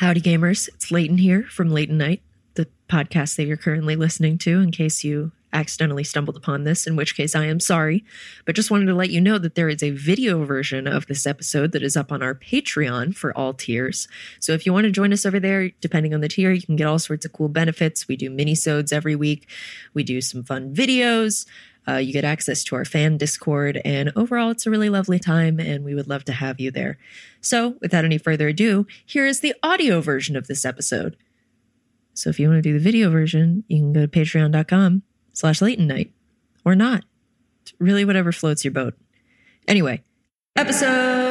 Howdy, gamers. It's Leighton here from Leighton Night, the podcast that you're currently listening to, in case you accidentally stumbled upon this, in which case I am sorry. But just wanted to let you know that there is a video version of this episode that is up on our Patreon for all tiers. So if you want to join us over there, depending on the tier, you can get all sorts of cool benefits. We do mini-sodes every week. We do some fun videos. Uh, you get access to our fan Discord, and overall, it's a really lovely time, and we would love to have you there. So, without any further ado, here is the audio version of this episode. So, if you want to do the video version, you can go to patreon.com slash Leighton Night, or not. It's really, whatever floats your boat. Anyway, episode.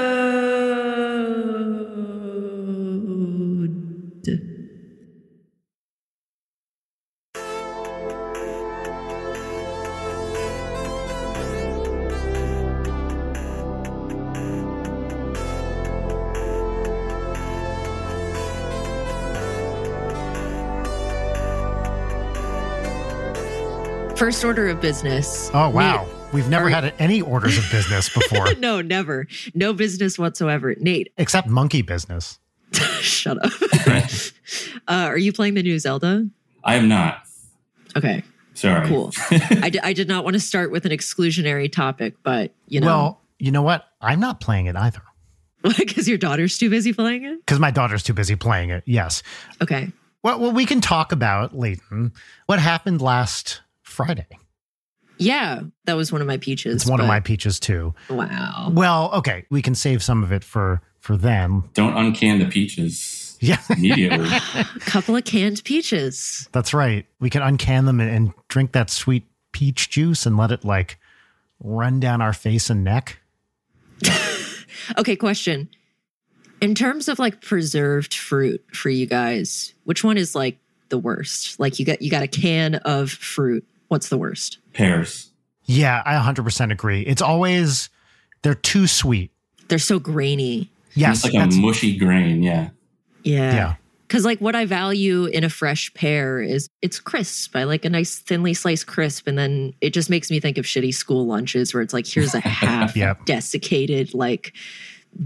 First order of business. Oh wow. Nate- We've never are- had any orders of business before, no, never. No business whatsoever. Nate, except monkey business. shut up. uh, are you playing the new Zelda? I am not. Okay, Sorry. cool. I, I did not want to start with an exclusionary topic, but you know, Well, you know what? I'm not playing it either because your daughter's too busy playing it. because my daughter's too busy playing it. Yes. Okay. Well, well, we can talk about Leighton. What happened last Friday? Yeah, that was one of my peaches. It's one of my peaches too. Wow. Well, okay, we can save some of it for for them. Don't uncan the peaches Yeah, immediately. A couple of canned peaches. that's right. We can uncan them and, and drink that sweet peach juice and let it like run down our face and neck. Okay, question. In terms of like preserved fruit for you guys, which one is like the worst? Like you got you got a can of fruit. What's the worst? Pears. Yeah, I 100% agree. It's always they're too sweet. They're so grainy. Yes, it's like a mushy grain. Yeah. Yeah. yeah. Cause like what I value in a fresh pear is it's crisp. I like a nice thinly sliced crisp. And then it just makes me think of shitty school lunches where it's like, here's a half Yep. desiccated, like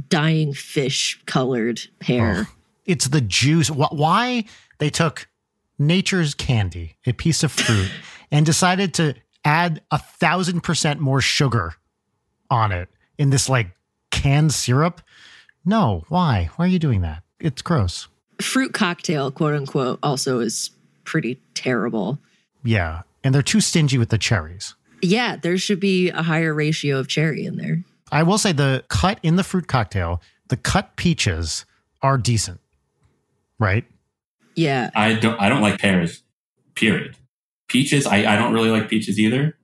dying fish colored pear. it's the juice. Wh- Why they took nature's candy, a piece of fruit, and decided to add a thousand percent more sugar on it in this like canned syrup? No, why? Why are you doing that? It's gross. Fruit cocktail, quote unquote, also is pretty terrible. Yeah, and they're too stingy with the cherries. Yeah, there should be a higher ratio of cherry in there. I will say the cut in the fruit cocktail, the cut peaches are decent, right? Yeah. I don't. I don't like pears. Period. Peaches. I, I don't really like peaches either.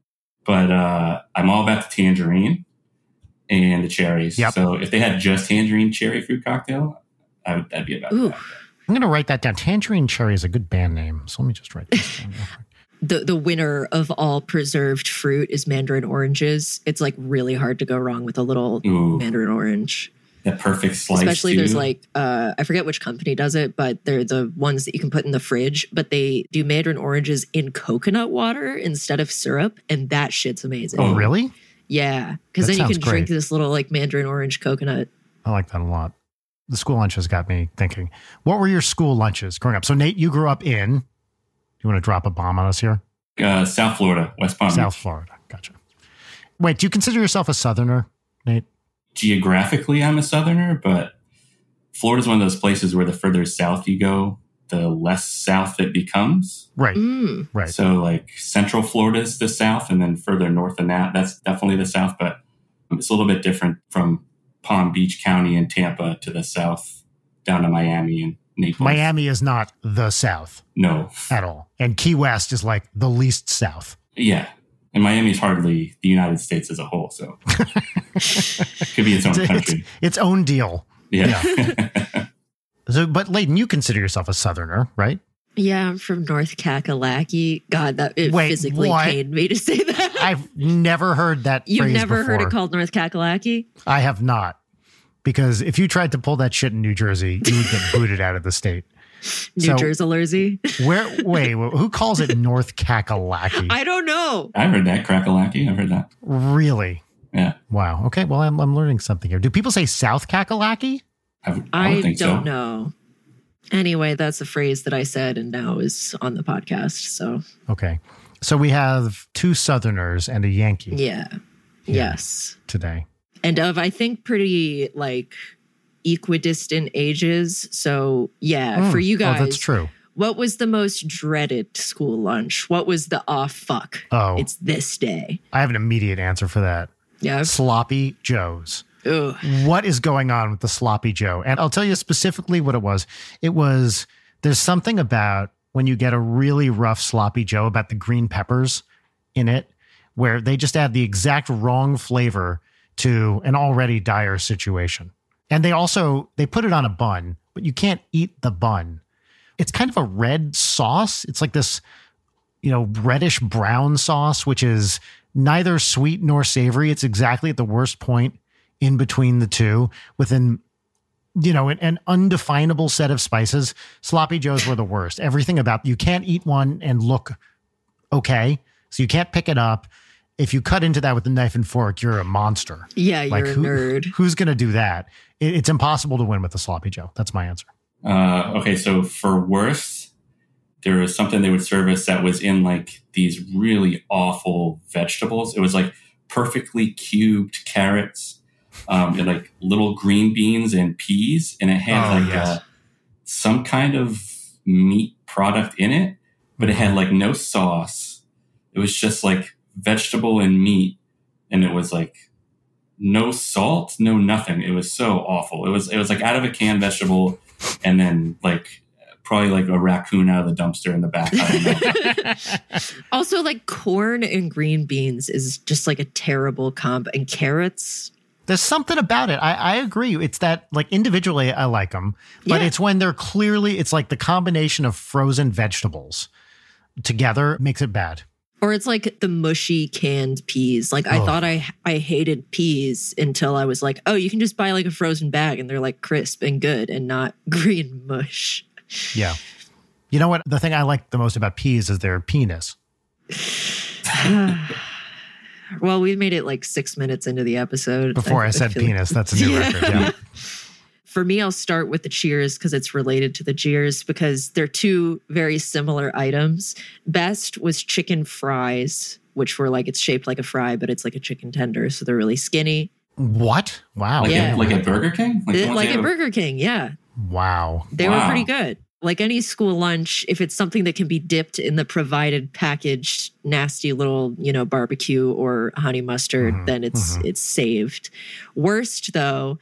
But uh, I'm all about the tangerine and the cherries. Yep. So if they had just tangerine cherry fruit cocktail, I would. That'd be about. Ooh. that. I'm going to write that down. Tangerine Cherry is a good band name. So let me just write this down. The the winner of all preserved fruit is mandarin oranges. It's like really hard to go wrong with a little Ooh, mandarin orange. That perfect slice. Especially there's like uh I forget which company does it, but they're the ones that you can put in the fridge, but they do mandarin oranges in coconut water instead of syrup, and that shit's amazing. Oh, really? Yeah, because then you sounds can drink this little like mandarin orange coconut. I like that a lot. The school lunches got me thinking. What were your school lunches growing up? So Nate, you grew up in. Do you want to drop a bomb on us here? uh, South Florida, West Palm. South Beach. Florida. Gotcha. Wait, do you consider yourself a Southerner, Nate? Geographically, I'm a Southerner, but Florida's one of those places where the further south you go, the less south it becomes. Right. Mm. Right. So, like Central Florida is the south, and then further north than that, that's definitely the south. But it's a little bit different from Palm Beach County and Tampa to the south, down to Miami and Naples. Miami is not the South no, at all, and Key West is like the least South. yeah, and Miami's hardly the United States as a whole, so it could be its own It's, country. its own deal. Yeah, So, but Leighton, you consider yourself a Southerner, right? Yeah, I'm from North Kakalaki. God, that it Wait, physically what? pained me to say that. I've never heard that. You've phrase never heard it called North Kakalaki? I have not, because if you tried to pull that shit in New Jersey, you would get booted out of the state. New So- Jersey Jersey. Where? Wait, who calls it North Kakalaki? I don't know. I've heard that Crakalaki. I've heard that. really? Yeah, Wow. Okay. Well, I'm, I'm learning something here. Do people say South Kakalaki? I, would- I, I, would think don't so. know. Anyway, that's a phrase that I said and now is on the podcast. So, Okay. So we have two Southerners and a Yankee yeah. Yes. today. And of, I think, pretty like equidistant ages. So, yeah, for Mm. you Oh, guys, that's true. what was the most dreaded school lunch? What was the off fuck? Oh, It's this day. I have an immediate answer for that. Yeah. Sloppy Joes. Ugh. What is going on with the Sloppy Joe? And I'll tell you specifically what it was. It was there's something about when you get a really rough Sloppy Joe about the green peppers in it, where they just add the exact wrong flavor to an already dire situation. And they also they put it on a bun, but you can't eat the bun. It's kind of a red sauce. It's like this, you know, reddish brown sauce, which is neither sweet nor savory. It's exactly at the worst point in between the two within you know an, an undefinable set of spices sloppy joes were the worst everything about you can't eat one and look okay so you can't pick it up if you cut into that with a knife and fork you're a monster Yeah, you're like a who, nerd. who's gonna do that it, it's impossible to win with a sloppy joe that's my answer Uh, okay, so for worse, there was something they would service that was in like these really awful vegetables. It was like perfectly cubed carrots, um, and like little green beans and peas, and it had Oh, like yes. uh, some kind of meat product in it, but it had like no sauce. It was just like vegetable and meat, and it was like no salt, no nothing. It was so awful. It was it was like out of a canned vegetable, and then like probably like a raccoon out of the dumpster in the back. I don't know. also, like corn and green beans is just like a terrible combo, and carrots. there's something about it I, I agree it's that like individually i like them but Yeah. it's when they're clearly it's like the combination of frozen vegetables together makes it bad Or it's like the mushy canned peas. Like I Ugh. thought I I hated peas until I was like, oh, you can just buy like a frozen bag and they're like crisp and good and not green mush. Yeah. You know what? The thing I like the most about peas is their penis. well, we made it like six minutes into the episode. Before I, said feel like- penis, that's a new Yeah. record. Yeah. For me, I'll start with the cheers because it's related to the jeers because they're two very similar items. Best was chicken fries, which were like it's shaped like a fry, but it's like a chicken tender, so they're really skinny. What? Wow. Like, Yeah. a, like a Burger King, Like, the ones they at have- Burger King, yeah. Wow. They were pretty good. Like any school lunch, if it's something that can be dipped in the provided packaged nasty little, you know, barbecue or honey mustard, Mhm, then it's mhm. it's saved. Worst though,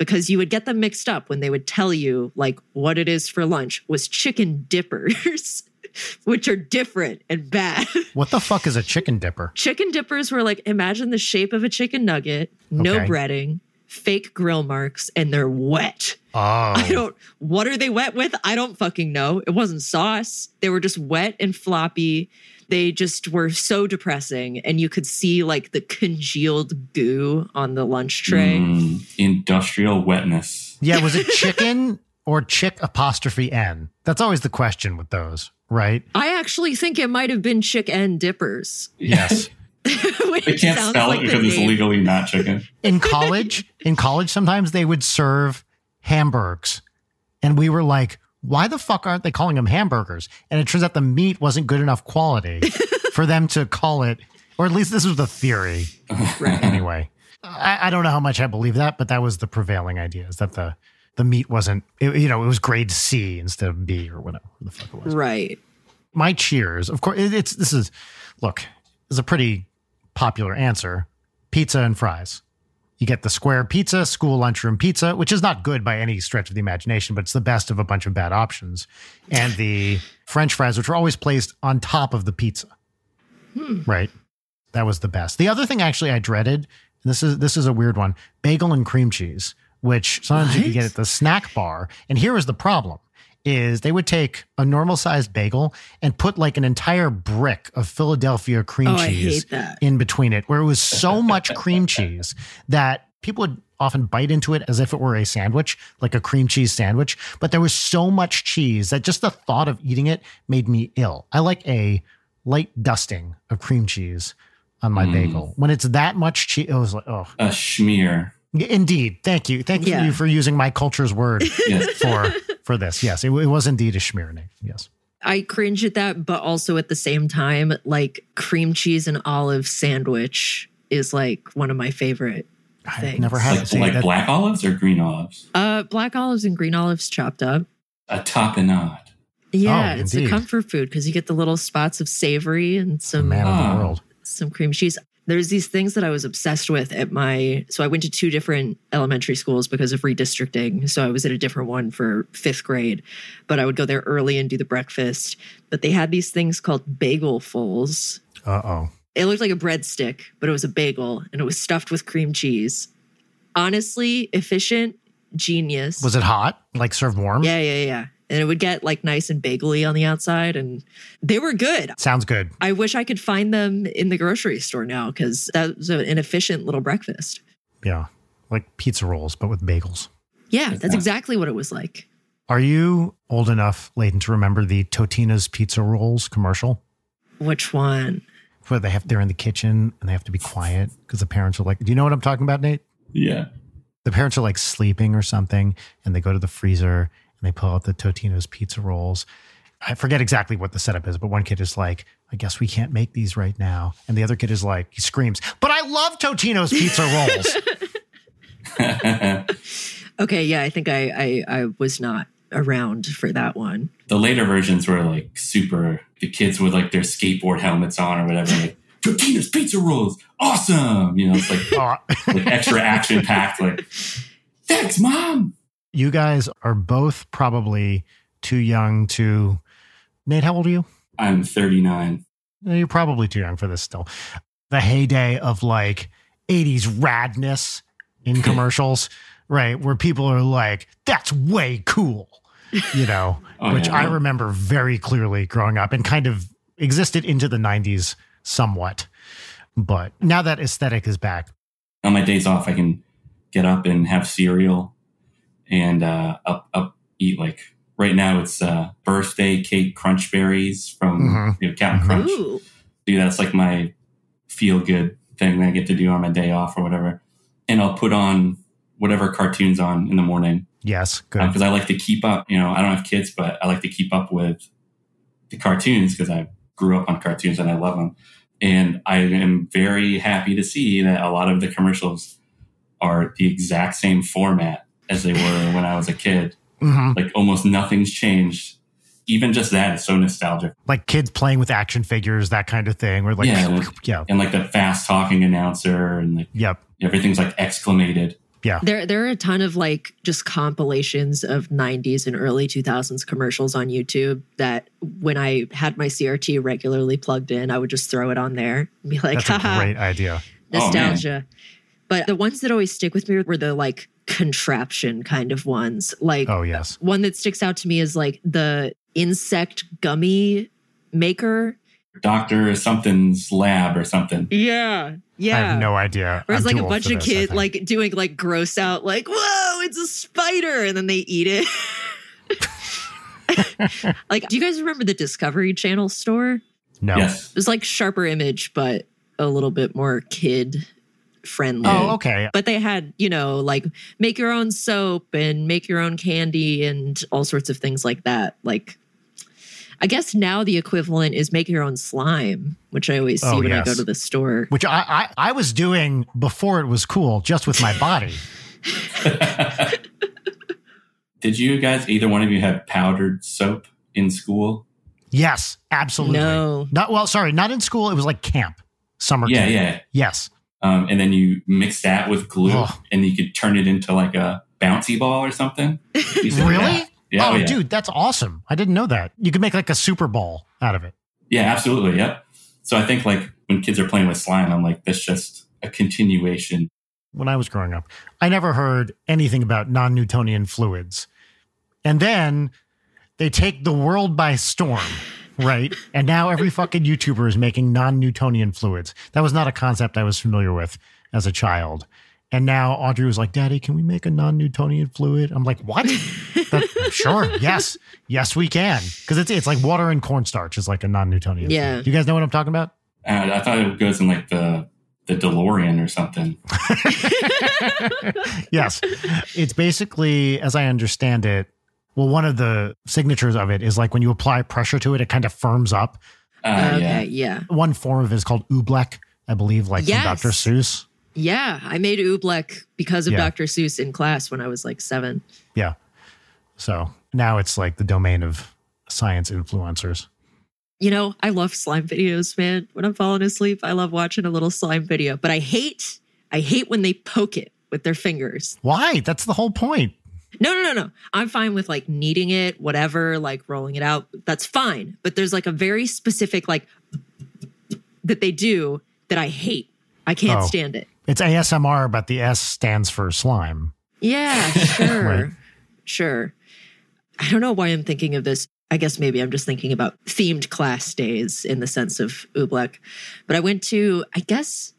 because you would get them mixed up when they would tell you like what it is for lunch was chicken dippers, which are different and bad. What the fuck is a chicken dipper? chicken dippers were like imagine the shape of a chicken nugget, no Okay. breading, fake grill marks, and they're wet. Oh. I don't. What are they wet with? I don't fucking know. It wasn't sauce. They were just wet and floppy. They just were so depressing, and you could see like the congealed goo on the lunch tray. Mm, industrial wetness. Yeah. Was it chicken or chick apostrophe N? That's always the question with those, right? I actually think it might have been chick and dippers. Yes. which they can't spell like it because it's legally not chicken. in college, in college, sometimes they would serve hamburgers. And we were like, why the fuck aren't they calling them hamburgers? And it turns out the meat wasn't good enough quality for them to call it, or at least this was the theory. Right. Anyway, I, I don't know how much I believe that, but that was the prevailing idea is that the, the meat wasn't, it, you know, it was grade C instead of B or whatever the fuck it was. Right. My cheers, of course, it- it's, this is, look, is a pretty popular answer pizza and fries. You get the square pizza, school lunchroom pizza, which is not good by any stretch of the imagination, but it's the best of a bunch of bad options. And the french fries, which were always placed on top of the pizza. Hmm. Right. That was the best. The other thing actually I dreaded, and this is this is a weird one, bagel and cream cheese, which sometimes you could get at the snack bar. And here is the problem is they would take a normal sized bagel and put like an entire brick of Philadelphia cream Oh, cheese in between it, where it was so much cream cheese that people would often bite into it as if it were a sandwich, like a cream cheese sandwich. But there was so much cheese that just the thought of eating it made me ill. I like a light dusting of cream cheese on my Mm. bagel. When it's that much cheese, it was like, oh, A schmear. Indeed. Thank you. Thank Yeah. you for using my culture's word Yeah. for for this. Yes, it, it was indeed a schmearnig. Yes. I cringe at that, but also at the same time, like cream cheese and olive sandwich is like one of my favorite. I've Thanks. never had like, it. Like that- black olives or green olives? Uh, black olives and green olives chopped up. A tapenade. Yeah, Oh, it's indeed. a comfort food because you get the little spots of savory and some man of the world. some cream cheese. There's these things that I was obsessed with at my so I went to two different elementary schools because of redistricting. So I was at a different one for 5th grade, but I would go there early and do the breakfast. But they had these things called bagel bagelfuls. Uh oh. It looked like a breadstick, but it was a bagel and it was stuffed with cream cheese. Honestly, efficient, genius. Was it hot? Like served warm? Yeah, yeah, yeah. And it would get like nice and bagely on the outside and they were good. Sounds good. I wish I could find them in the grocery store now because that was an efficient little breakfast. Yeah. Like pizza rolls, but with bagels. Yeah, that's Yeah. exactly what it was like. Are you old enough, Leighton, to remember the Totino's pizza rolls commercial? Which one? Where they have they're in the kitchen and they have to be quiet because the parents are like, Do you know what I'm talking about, Nate? Yeah. The parents are like sleeping or something, and they go to the freezer and they pull out the Totino's pizza rolls. I forget exactly what the setup is, but one kid is like, I guess we can't make these right now. And the other kid is like, he screams, But I love Totino's pizza rolls. Okay, yeah, I think I I, I was not around for that one. the later versions were like super. The kids with like their skateboard helmets on or whatever. Like Totino's pizza rolls, awesome! You know, it's like like extra action packed. Like, thanks, mom. You guys are both probably too young to. Nate, how old are you? I'm 39. Eh, You're probably too young for this still. The heyday of like 80s radness in commercials, right? Where people are like, that's way cool, you know, Oh, which yeah. I remember very clearly growing up and kind of existed into the 90s somewhat. But now that aesthetic is back, On my days off, I can get up and have cereal and uh, up up eat like right now it's uh, birthday cake crunch berries from Mhm. you know, Captain. Crunch. Ooh. do that's like my feel good thing that I get to do on my day off or whatever. And I'll put on whatever cartoons on in the morning yes, good. because I like to keep up. You know, I don't have kids, but I like to keep up with the cartoons because I grew up on cartoons and I love them. And I am very happy to see that a lot of the commercials are the exact same format as they were when I was a kid. Mhm. Like almost nothing's changed. Even just that is so nostalgic. Like kids playing with action figures, that kind of thing. Where like, Yeah. yeah, And like the fast talking announcer and like yep. everything's like exclamated. Yeah. There there are a ton of like just compilations of 90s and early 2000s commercials on YouTube that when I had my CRT regularly plugged in, I would just throw it on there and be like, That's a great idea. Oh, nostalgia. but the ones that always stick with me were the like contraption kind of ones. Like Oh, yes. one that sticks out to me is like the insect gummy maker. Doctor something's lab or something. Yeah. Yeah. I have no idea. Or it's like a bunch of this, kids like doing like gross out, like, whoa, it's a spider. And then they eat it. like, do you guys remember the Discovery Channel store? no. Yes. It was like sharper image, but a little bit more kid friendly. Oh, okay. But they had, you know, like make your own soap and make your own candy and all sorts of things like that. Like, I guess now the equivalent is make your own slime, which I always see Oh, when I go to the store. Which I, I I was doing before it was cool, just with my body. Did you guys, either one of you, have powdered soap in school? yes, absolutely. No. Not well. Sorry, not in school. It was like camp, summer Yeah, camp. yeah. Yes. Um, and then you mix that with glue, Ugh. and you could turn it into like a bouncy ball or something. Used to do Really? that. Yeah, oh, oh, yeah. dude, that's awesome. I didn't know that. You could make like a super ball out of it. Yeah, absolutely. Yep. So I think like when kids are playing with slime, I'm like, that's just a continuation. When I was growing up, I never heard anything about non-Newtonian fluids. And then they take the world by storm, right? And now every fucking YouTuber is making non-Newtonian fluids. That was not a concept I was familiar with as a child. And now Audrey was like, Daddy, can we make a non Newtonian fluid? I'm like, what? That- sure. Yes. Yes, we can. Because it's, it's like water and cornstarch is like a non Newtonian Yeah. fluid. Do you guys know what I'm talking about? Uh, I thought it goes in like the the DeLorean or something. yes. It's basically, as I understand it, well, one of the signatures of it is like when you apply pressure to it, it kind of firms up. Uh, okay, yeah. yeah. One form of it is called oobleck, I believe, like Yes. from Dr. Seuss. Yeah, I made oobleck because of Yeah. Dr. Seuss in class when I was like seven. Yeah. So now it's like the domain of science influencers. You know, I love slime videos, man. When I'm falling asleep, I love watching a little slime video. But I hate, I hate when they poke it with their fingers. Why? That's the whole point. No, no, no, no. I'm fine with like kneading it, whatever, like rolling it out. That's fine. But there's like a very specific like that they do that I hate. I can't Oh. stand it. It's ASMR, but the S stands for slime. Yeah, sure. Right. Sure. I don't know why I'm thinking of this. I guess maybe I'm just thinking about themed class days in the sense of Oobleck. But I went to, I guess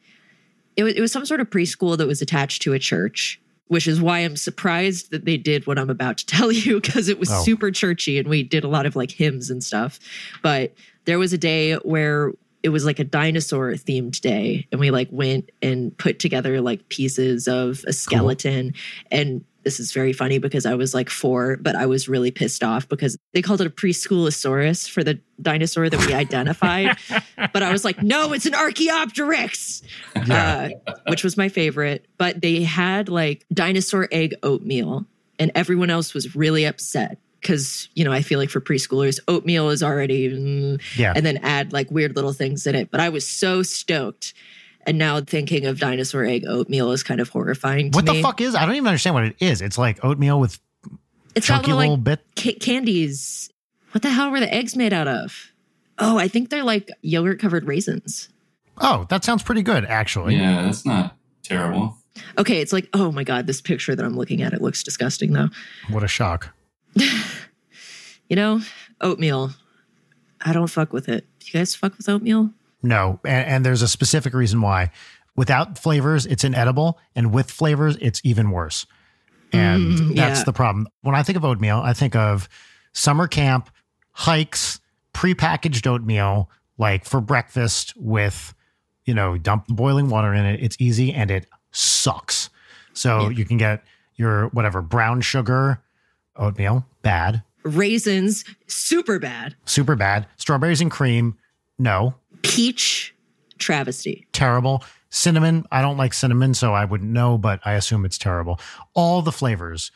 it was, it was some sort of preschool that was attached to a church, which is why I'm surprised that they did what I'm about to tell you because it was Oh. super churchy and we did a lot of like hymns and stuff. But there was a day where it was like a dinosaur themed day and we like went and put together like pieces of a skeleton and this is very funny because I was like four, but I was really pissed off because they called it a preschoolosaurus for the dinosaur that we identified. but I was like, no, it's an Archaeopteryx, uh, which was my favorite. But they had like dinosaur egg oatmeal, and everyone else was really upset because, you know, I feel like for preschoolers, oatmeal is already, mm, yeah. and then add like weird little things in it. But I was so stoked. And now thinking of dinosaur egg oatmeal is kind of horrifying to what me. the fuck is? I don't even understand what it is. It's like oatmeal with It's got chunky little little like bit. ca- candies. What the hell were the eggs made out of? Oh, I think they're like yogurt covered raisins. Oh, that sounds pretty good, actually. Yeah, that's not terrible. Okay, it's like, oh my God, this picture that I'm looking at, it looks disgusting though. What a shock. You know, oatmeal. I don't fuck with it. Do you guys fuck with oatmeal? No, and, and there's a specific reason why. Without flavors, it's inedible, and with flavors, it's even worse. And Mm, that's yeah. the problem. When I think of oatmeal, I think of summer camp, hikes, prepackaged oatmeal, like for breakfast with, you know, dump boiling water in it. It's easy and it sucks. So Yeah. you can get your whatever brown sugar oatmeal, bad, Raisins, super bad. super bad. Strawberries and cream, no, Peach, travesty. terrible. Cinnamon, I don't like cinnamon, so I wouldn't know, but I assume it's terrible. All the flavors,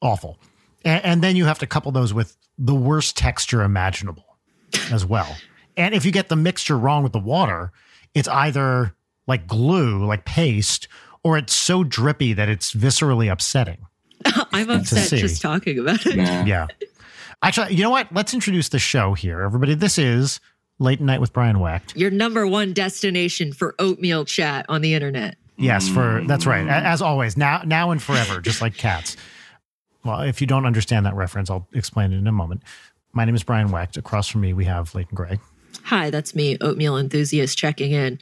awful. And, and then you have to couple those with the worst texture imaginable as well. And if you get the mixture wrong with the water, it's either like glue, like paste, or it's so drippy that it's viscerally upsetting. I'm upset just talking about it. Yeah. Yeah. Actually, you know what? Let's introduce the show here, everybody. This is Late Night with Brian Wecht. Your number one destination for oatmeal chat on the internet. Yes, for that's right. As always, now now and forever, just like cats. Well, if you don't understand that reference, I'll explain it in a moment. My name is Brian Wecht. Across from me, we have Leighton Gray. Hi, that's me, oatmeal enthusiast checking in.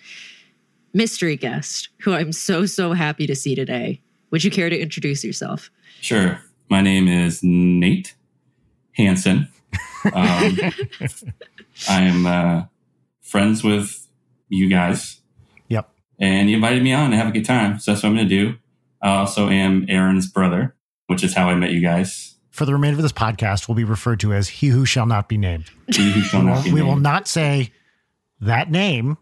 Mystery guest, who I'm so, so happy to see today. Would you care to introduce yourself? Sure. My name is Nate Hanson. Um, I'm uh, friends with you guys, Yep. and you invited me on to have a good time. So that's what I'm going to do. I also am Aaron's brother, which is how I met you guys. For the remainder of this podcast, we'll be referred to as "He Who Shall Not Be Named." He who shall We not will, be we will not say that name,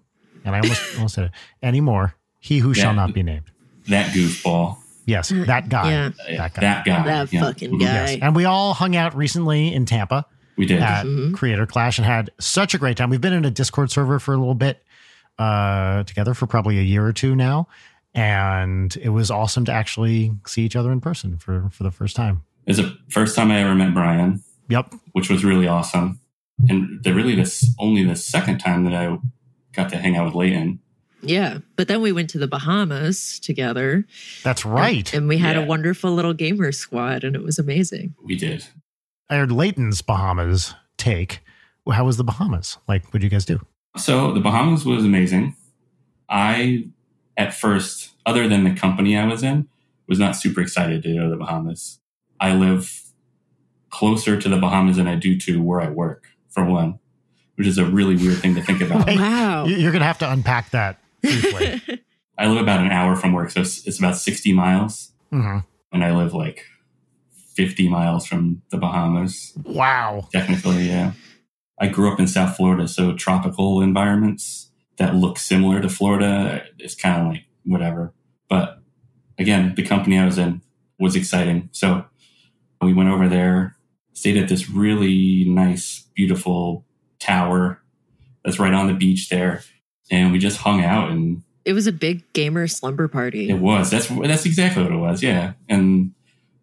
and I almost almost said it anymore. He who shall Yeah. not be named. that goofball. Yes, that guy. Yeah. That guy. That guy. That Yeah. fucking guy. Yes. And we all hung out recently in Tampa. We did. at Mhm. Creator Clash and had such a great time. We've been in a Discord server for a little bit uh, together for probably a year or two now, and it was awesome to actually see each other in person for for the first time. It was the first time I ever met Brian, Yep. which was really awesome. And the really this only the second time that I got to hang out with Leighton. Yeah. But then we went to the Bahamas together. That's right. And, and we had a wonderful little gamer squad, and it was amazing. We did. I heard Leighton's Bahamas take. How was the Bahamas? Like, what did you guys do? So the Bahamas was amazing. I, at first, other than the company I was in, was not super excited to go to the Bahamas. I live closer to the Bahamas than I do to where I work, for one, which is a really weird thing to think about. Hey, wow. You- You're gonna have to unpack that briefly. I live about an hour from work, so it's, it's about 60 miles. hmm And I live like 50 miles from the Bahamas, Wow. technically, yeah. I grew up in South Florida, so tropical environments that look similar to Florida is kind of like whatever. But again, the company I was in was exciting. So we went over there, stayed at this really nice, beautiful tower that's right on the beach there. And we just hung out and It was a big gamer slumber party. it was. That's that's exactly what it was. Yeah. And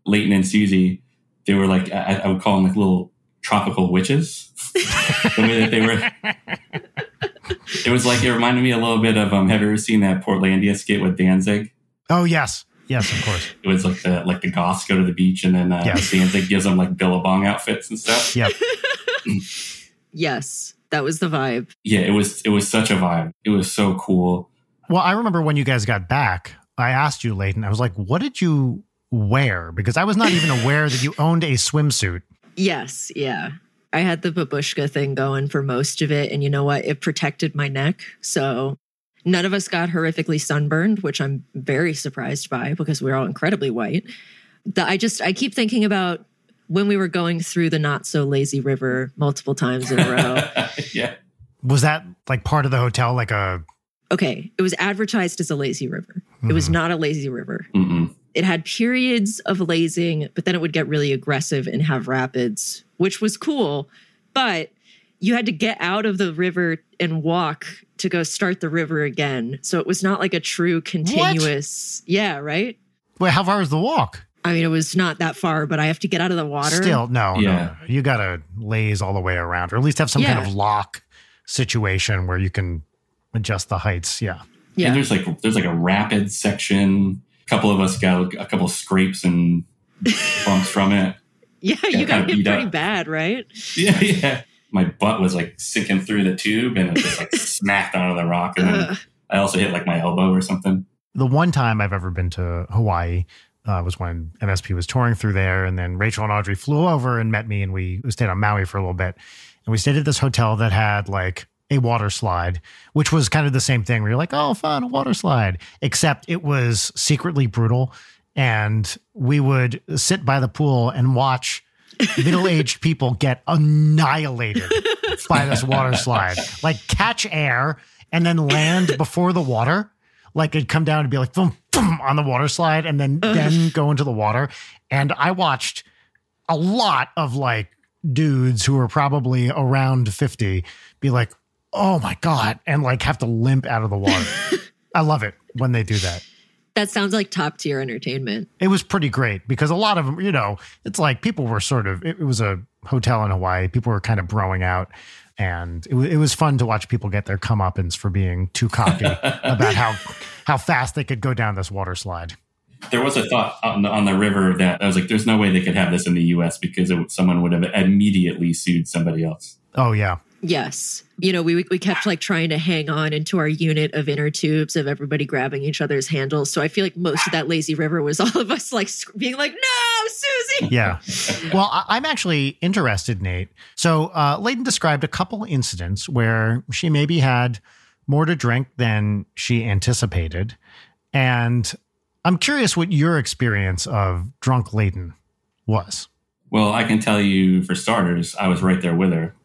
Leighton and Susie, they were like I, I would call them like little tropical witches. the way that they were. It was like it reminded me a little bit of um. Have you ever seen that Portlandia skit with Danzig? Oh yes, yes, of course. It was like the like the goths go to the beach and then uh, Yes. Danzig gives them like billabong outfits and stuff. Yep. yes, that was the vibe. Yeah, it was it was such a vibe. It was so cool. Well, I remember when you guys got back, I asked you, Leighton, I was like, what did you wear? Because I was not even aware that you owned a swimsuit. Yes, yeah. I had the babushka thing going for most of it. And you know what? It protected my neck. So none of us got horrifically sunburned, which I'm very surprised by because we're all incredibly white. The, I just, I keep thinking about when we were going through the not so lazy river multiple times in a row. yeah. Was that like part of the hotel, like a okay, it was advertised as a lazy river. It was Mhm. not a lazy river. Mm-mm. It had periods of lazing, but then it would get really aggressive and have rapids, which was cool. But you had to get out of the river and walk to go start the river again. So it was not like a true continuous. Yeah, right? Wait, how far is the walk? I mean, it was not that far, but I have to get out of the water. Still, no, Yeah. no, no. You gotta laze all the way around, or at least have some kind of lock situation where you can adjust the heights. Yeah. Yeah. And there's like there's like a rapid section. A couple of us got a couple scrapes and bumps from it. yeah, you got hit beat pretty up. bad, right? Yeah, yeah. My butt was like sinking through the tube and it just like smacked onto the rock. And then I also hit like my elbow or something. The one time I've ever been to Hawaii uh, was when NSP was touring through there, and then Rachel and Audrey flew over and met me, and we stayed on Maui for a little bit, and we stayed at this hotel that had like a water slide, which was kind of the same thing. Where you're like, oh, fun, a water slide, except it was secretly brutal, and we would sit by the pool and watch middle-aged people get annihilated by this water slide, like catch air and then land before the water. Like it'd come down and be like boom, boom on the water slide, and then then go into the water. And I watched a lot of like dudes who were probably around fifty be like, "Oh my god," and like have to limp out of the water. I love it when they do that. That sounds like top tier entertainment. It was pretty great because a lot of them, you know, it's like people were sort of, it, it was a hotel in Hawaii. People were kind of broing out. And it, wa- it was fun to watch people get their comeuppance for being too cocky about how, how fast they could go down this water slide. There was a thought on the, on the river that I was like, there's no way they could have this in the US because it, someone would have immediately sued somebody else. Oh, yeah. Yes. You know, we we kept like trying to hang on into our unit of inner tubes of everybody grabbing each other's handles. So I feel like most of that lazy river was all of us like being like, "No, Susie." Yeah. Well, I, I'm actually interested, Nate. So, uh, Leighton described a couple incidents where she maybe had more to drink than she anticipated. And I'm curious what your experience of drunk Leighton was. Well, I can tell you for starters, I was right there with her.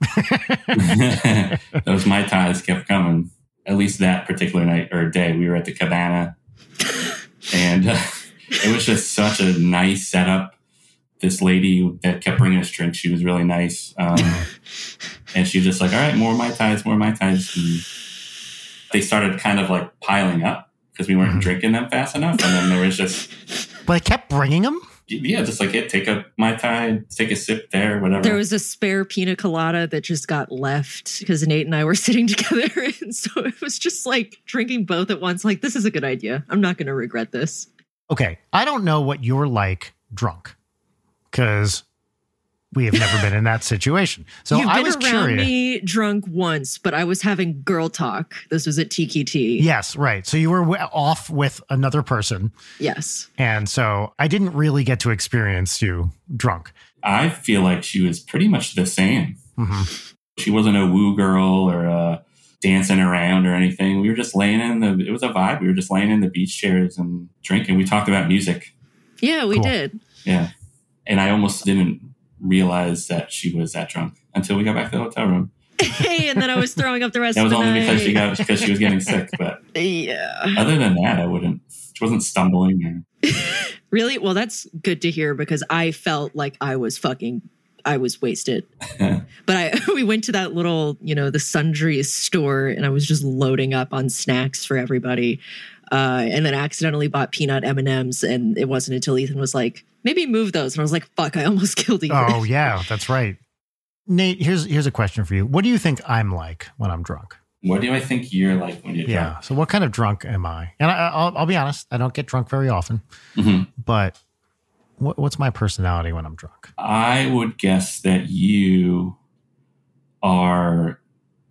Those mai tais kept coming. At least that particular night or day, we were at the cabana. And uh, it was just such a nice setup. This lady that kept bringing us drinks, she was really nice. Um, and she was just like, all right, more mai tais, more mai tais." And they started kind of like piling up because we weren't Mhm. drinking them fast enough. And then there was just, But I kept bringing them. Yeah, just like, it, take up my time, take a sip there, whatever. There was a spare pina colada that just got left because Nate and I were sitting together. And so it was just like drinking both at once. Like, this is a good idea. I'm not going to regret this. Okay. I don't know what you're like drunk because we have never been in that situation. So You've I been was around curious. me drunk once, but I was having girl talk. This was at Tiki Ti. Yes, right. So you were w- off with another person. Yes. And so I didn't really get to experience you drunk. I feel like she was pretty much the same. hmm She wasn't a woo girl or a dancing around or anything. We were just laying in the, it was a vibe. We were just laying in the beach chairs and drinking. We talked about music. Yeah, we Cool. did. Yeah. And I almost didn't realize that she was that drunk until we got back to the hotel room. hey, and then I was throwing up the rest That was of the only night. because she got, because she was getting sick. But yeah. other than that, I wouldn't, she wasn't stumbling or, Really? Well, that's good to hear because I felt like I was fucking I was wasted. but I we went to that little, you know, the sundries store and I was just loading up on snacks for everybody. Uh, and then accidentally bought peanut M&Ms and it wasn't until Ethan was like, "Maybe move those." And I was like, "Fuck, I almost killed you. Oh yeah, that's right. Nate, here's here's a question for you. What do you think I'm like when I'm drunk? what do I think you're like when you're Yeah. So what kind of drunk am I? And I, I'll, I'll be honest, I don't get drunk very often, drunk? Mhm. but what, what's my personality when I'm drunk? I would guess that you are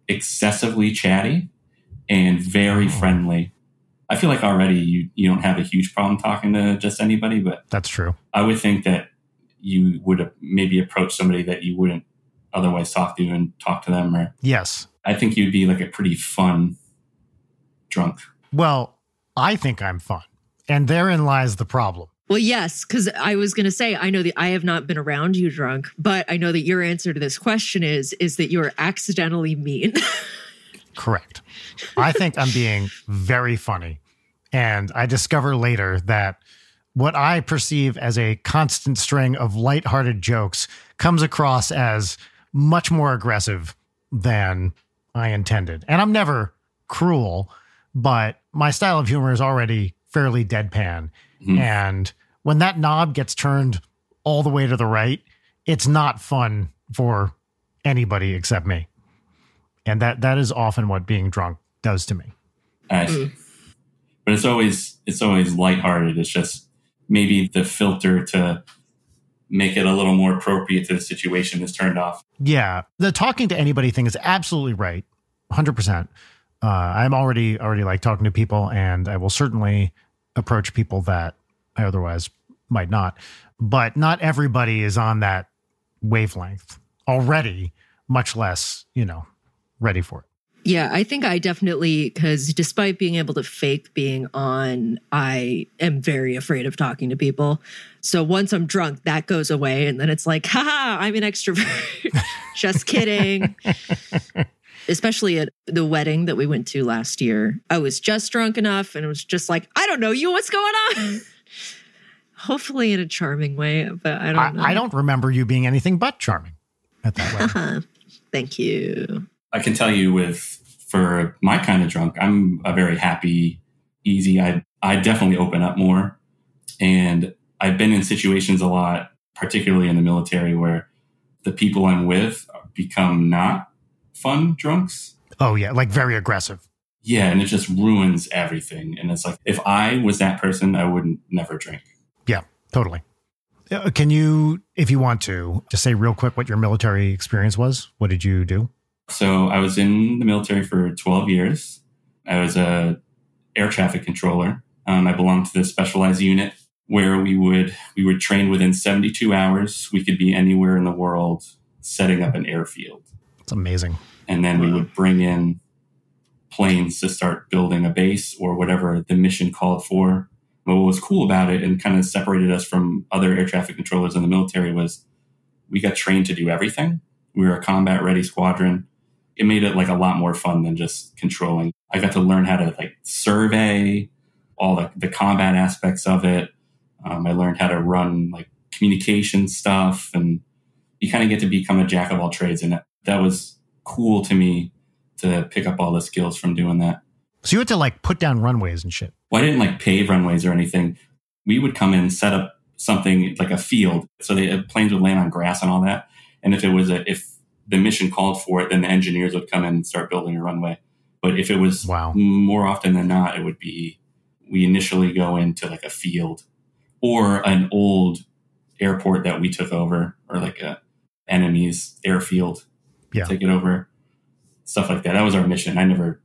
excessively chatty and very Oh. friendly. I feel like already you, you don't have a huge problem talking to just anybody, but That's true. I would think that you would maybe approach somebody that you wouldn't otherwise talk to and talk to them. Or Yes. I think you'd be like a pretty fun drunk. Well, I think I'm fun, and therein lies the problem. Well, yes, because I was going to say I know that I have not been around you drunk, but I know that your answer to this question is is that you are accidentally mean. Correct. I think I'm being very funny. And I discover later that what I perceive as a constant string of lighthearted jokes comes across as much more aggressive than I intended. And I'm never cruel, but my style of humor is already fairly deadpan. Mhm. And when that knob gets turned all the way to the right, it's not fun for anybody except me. And that that is often what being drunk does to me. I Mm. see. But it's always it's always lighthearted. It's just maybe the filter to make it a little more appropriate to the situation is turned off. Yeah, the talking to anybody thing is absolutely right, hundred percent. Uh, I'm already already like talking to people, and I will certainly approach people that I otherwise might not. But not everybody is on that wavelength already, much less you know ready for it. Yeah, I think I definitely, because despite being able to fake being on, I am very afraid of talking to people. So once I'm drunk, that goes away. And then it's like, haha, I'm an extrovert. Just kidding. Especially at the wedding that we went to last year. I was just drunk enough and it was just like, I don't know you. What's going on? Hopefully in a charming way, but I don't I, know. I don't remember you being anything but charming at that wedding. Thank you. I can tell you with for my kind of drunk, I'm a very happy, easy. I I definitely open up more, and I've been in situations a lot, particularly in the military, where the people I'm with become not fun drunks. oh yeah, like very aggressive. Yeah, and it just ruins everything. And it's like if I was that person, I wouldn't never drink. Yeah, totally. Uh, Can you, if you want to, just say real quick what your military experience was? What did you do? So I was in the military for 12 years. I was a air traffic controller. Um, I belonged to the specialized unit where we would we would train within 72 hours. We could be anywhere in the world setting up an airfield, It's amazing. and then we would bring in planes to start building a base or whatever the mission called for. But what was cool about it and kind of separated us from other air traffic controllers in the military was we got trained to do everything. We were a combat ready squadron. It made it like a lot more fun than just controlling. I got to learn how to like survey all the, the combat aspects of it. Um, I learned how to run like communication stuff and you kind of get to become a jack of all trades. And that, that was cool to me to pick up all the skills from doing that. So you had to like put down runways and shit. Well, I didn't like pave runways or anything. We would come in, set up something like a field, so the planes would land on grass and all that. And if it was a, if the mission called for it, then the engineers would come in and start building a runway. But if it was Wow. more often than not, it would be we initially go into like a field or an old airport that we took over, or like a enemy's airfield, Yeah. take it over, stuff like that. That was our mission. I never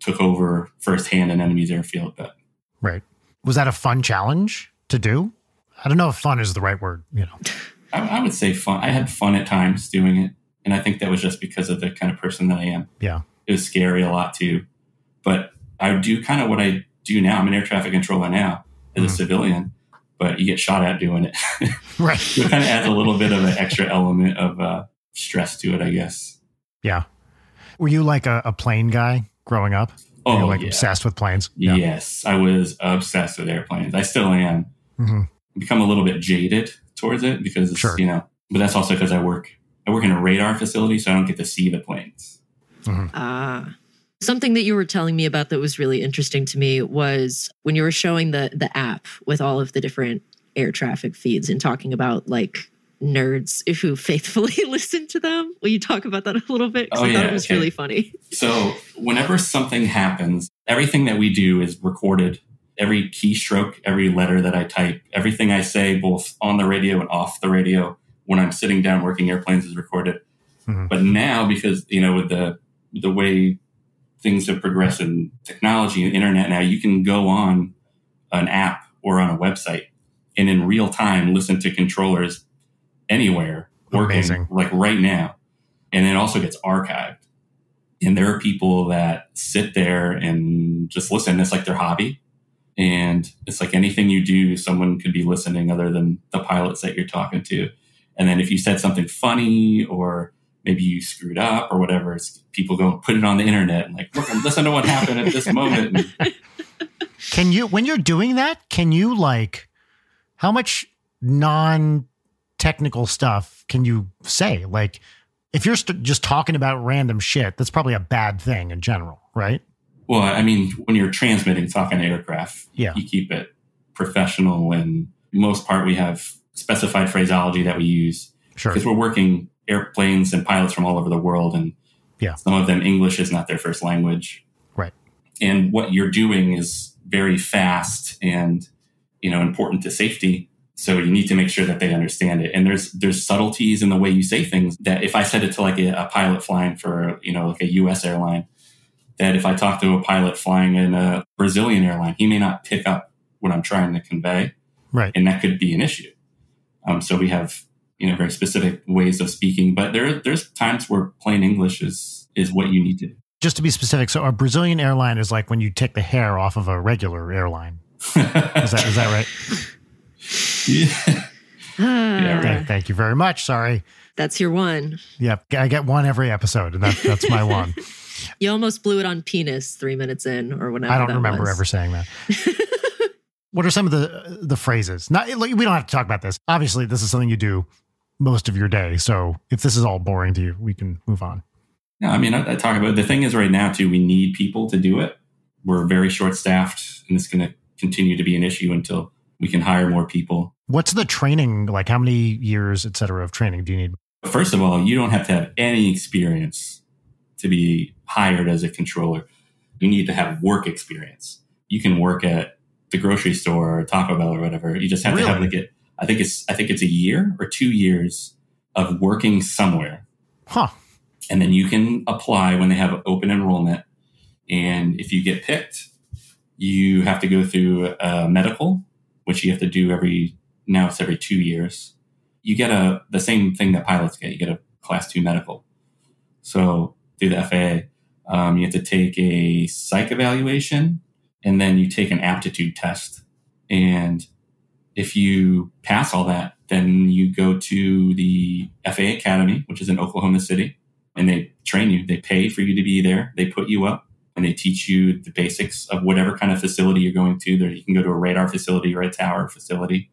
took over firsthand an enemy's airfield, but Right. Was that a fun challenge to do? I don't know if fun is the right word, you know. I, I would say fun. I had fun at times doing it, and I think that was just because of the kind of person that I am. Yeah. It was scary a lot too. But I do kind of what I do now. I'm an air traffic controller now as a Mhm. civilian, but you get shot at doing it. Right. so it kind of adds a little bit of an extra element of uh, stress to it, I guess. Yeah. Were you like a, a plane guy growing up? Oh, You're like yeah. obsessed with planes? Yeah. Yes, I was obsessed with airplanes. I still am. hmm become a little bit jaded towards it because Sure. you know, but that's also because I work I work in a radar facility, so I don't get to see the planes. Ah. Something that you were telling me about that was really interesting to me was when you were showing the the app with all of the different air traffic feeds and talking about like nerds who faithfully listen to them. Will you talk about that a little bit? 'Cause Oh, I thought yeah, it was okay. really funny. So whenever something happens, everything that we do is recorded. Every keystroke, every letter that I type, everything I say, both on the radio and off the radio, when I'm sitting down working airplanes, is recorded. Mhm. But now, because you know, with the the way things have progressed in technology and internet, now you can go on an app or on a website and in real time listen to controllers anywhere working, Amazing. like right now, and it also gets archived. And there are people that sit there and just listen. It's like their hobby. And it's like anything you do, someone could be listening other than the pilots that you're talking to. And then if you said something funny or maybe you screwed up or whatever, it's, people go and put it on the internet and like, look, listen to what happened at this moment. Can you, when you're doing that, can you like, how much non technical stuff can you say? Like, if you're st- just talking about random shit, that's probably a bad thing in general, right? well, I mean, when you're transmitting, talking to aircraft, Yeah. you keep it professional. And most part, we have specified phraseology that we use Sure. because we're working airplanes and pilots from all over the world and Yeah. some of them english is not their first language Right. and what you're doing is very fast and you know important to safety so you need to make sure that they understand it and there's there's subtleties in the way you say things that if i said it to like a, a pilot flying for you know like a us airline that if i talk to a pilot flying in a brazilian airline he may not pick up what i'm trying to convey Right. and that could be an issue. Um, so we have you know very specific ways of speaking, but there there's times where plain English is is what you need to do. Just to be specific, so a Brazilian airline is like when you take the hair off of a regular airline. Is that, is that right? yeah. Ah, Thank, thank you very much. Sorry. That's your one. Yep. I get one every episode, and that, that's my one. You almost blew it on penis three minutes in or whenever. I don't that remember was. ever saying that. what are some of the the phrases? Not like, we don't have to talk about this. Obviously, this is something you do most of your day. So if this is all boring to you, we can move on. No, I mean I, I talk about the thing is right now too. We need people to do it. We're very short staffed, and it's going to continue to be an issue until we can hire more people. What's the training like? How many years, et cetera, of training do you need? First of all, you don't have to have any experience to be hired as a controller. You need to have work experience. You can work at the grocery store or Taco Bell or whatever. You just have to have like it. I think it's I think it's a year or two years of working somewhere, Huh. and then you can apply when they have open enrollment. And if you get picked, you have to go through a medical, which you have to do every now it's every two years. You get a the same thing that pilots get. You get a class two medical. So through the FAA, um, you have to take a psych evaluation, and then you take an aptitude test. And if you pass all that, then you go to the FAA Academy, which is in Oklahoma City, and they train you. They pay for you to be there. They put you up and they teach you the basics of whatever kind of facility you're going to. There, you can go to a radar facility or a tower facility.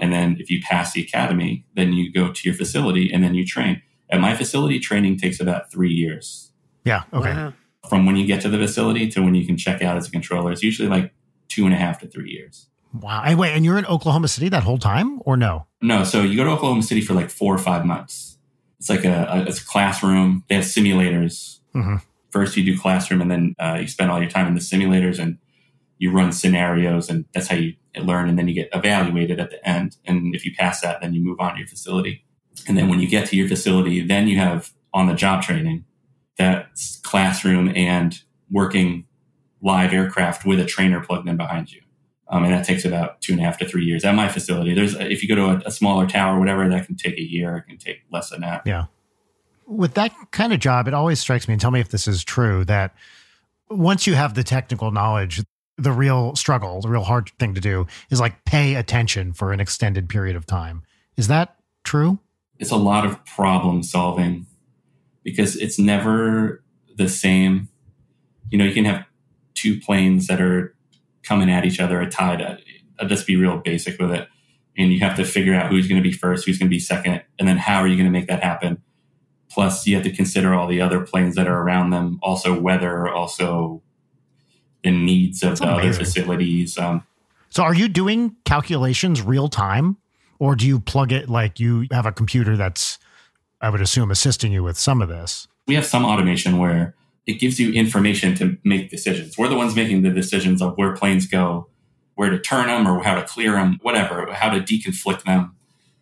And then if you pass the academy, then you go to your facility and then you train. At my facility, training takes about three years Yeah. Okay. Wow. From when you get to the facility to when you can check out as a controller. It's usually like two and a half to three years. Wow. Hey, wait, and you're in Oklahoma City that whole time, or no? No, so you go to Oklahoma City for like four or five months. It's like a, a it's a classroom. They have simulators. Mhm. First, you do classroom, and then uh, you spend all your time in the simulators, and you run scenarios, and that's how you learn. And then you get evaluated at the end. And if you pass that, then you move on to your facility. And then when you get to your facility, then you have on the job training. That's classroom and working live aircraft with a trainer plugged in behind you. Um, and that takes about two and a half to three years at my facility. There's if you go to a, a smaller tower, or whatever, that can take a year. It can take less than that. Yeah. With that kind of job, it always strikes me, and tell me if this is true, that once you have the technical knowledge, the real struggle, the real hard thing to do is like pay attention for an extended period of time. Is that true? It's a lot of problem solving because it's never the same. You know, you can have two planes that are coming at each other, are tied. I'll just be real basic with it. And you have to figure out who's going to be first, who's going to be second, and then how are you going to make that happen? Plus, you have to consider all the other planes that are around them, also weather, also the needs of That's the other facilities. Um, So are you doing calculations real time or do you plug it like you have a computer that's I would assume assisting you with some of this? we have some automation where it gives you information to make decisions. We're the ones making the decisions of where planes go, where to turn them or how to clear them, whatever, how to deconflict them.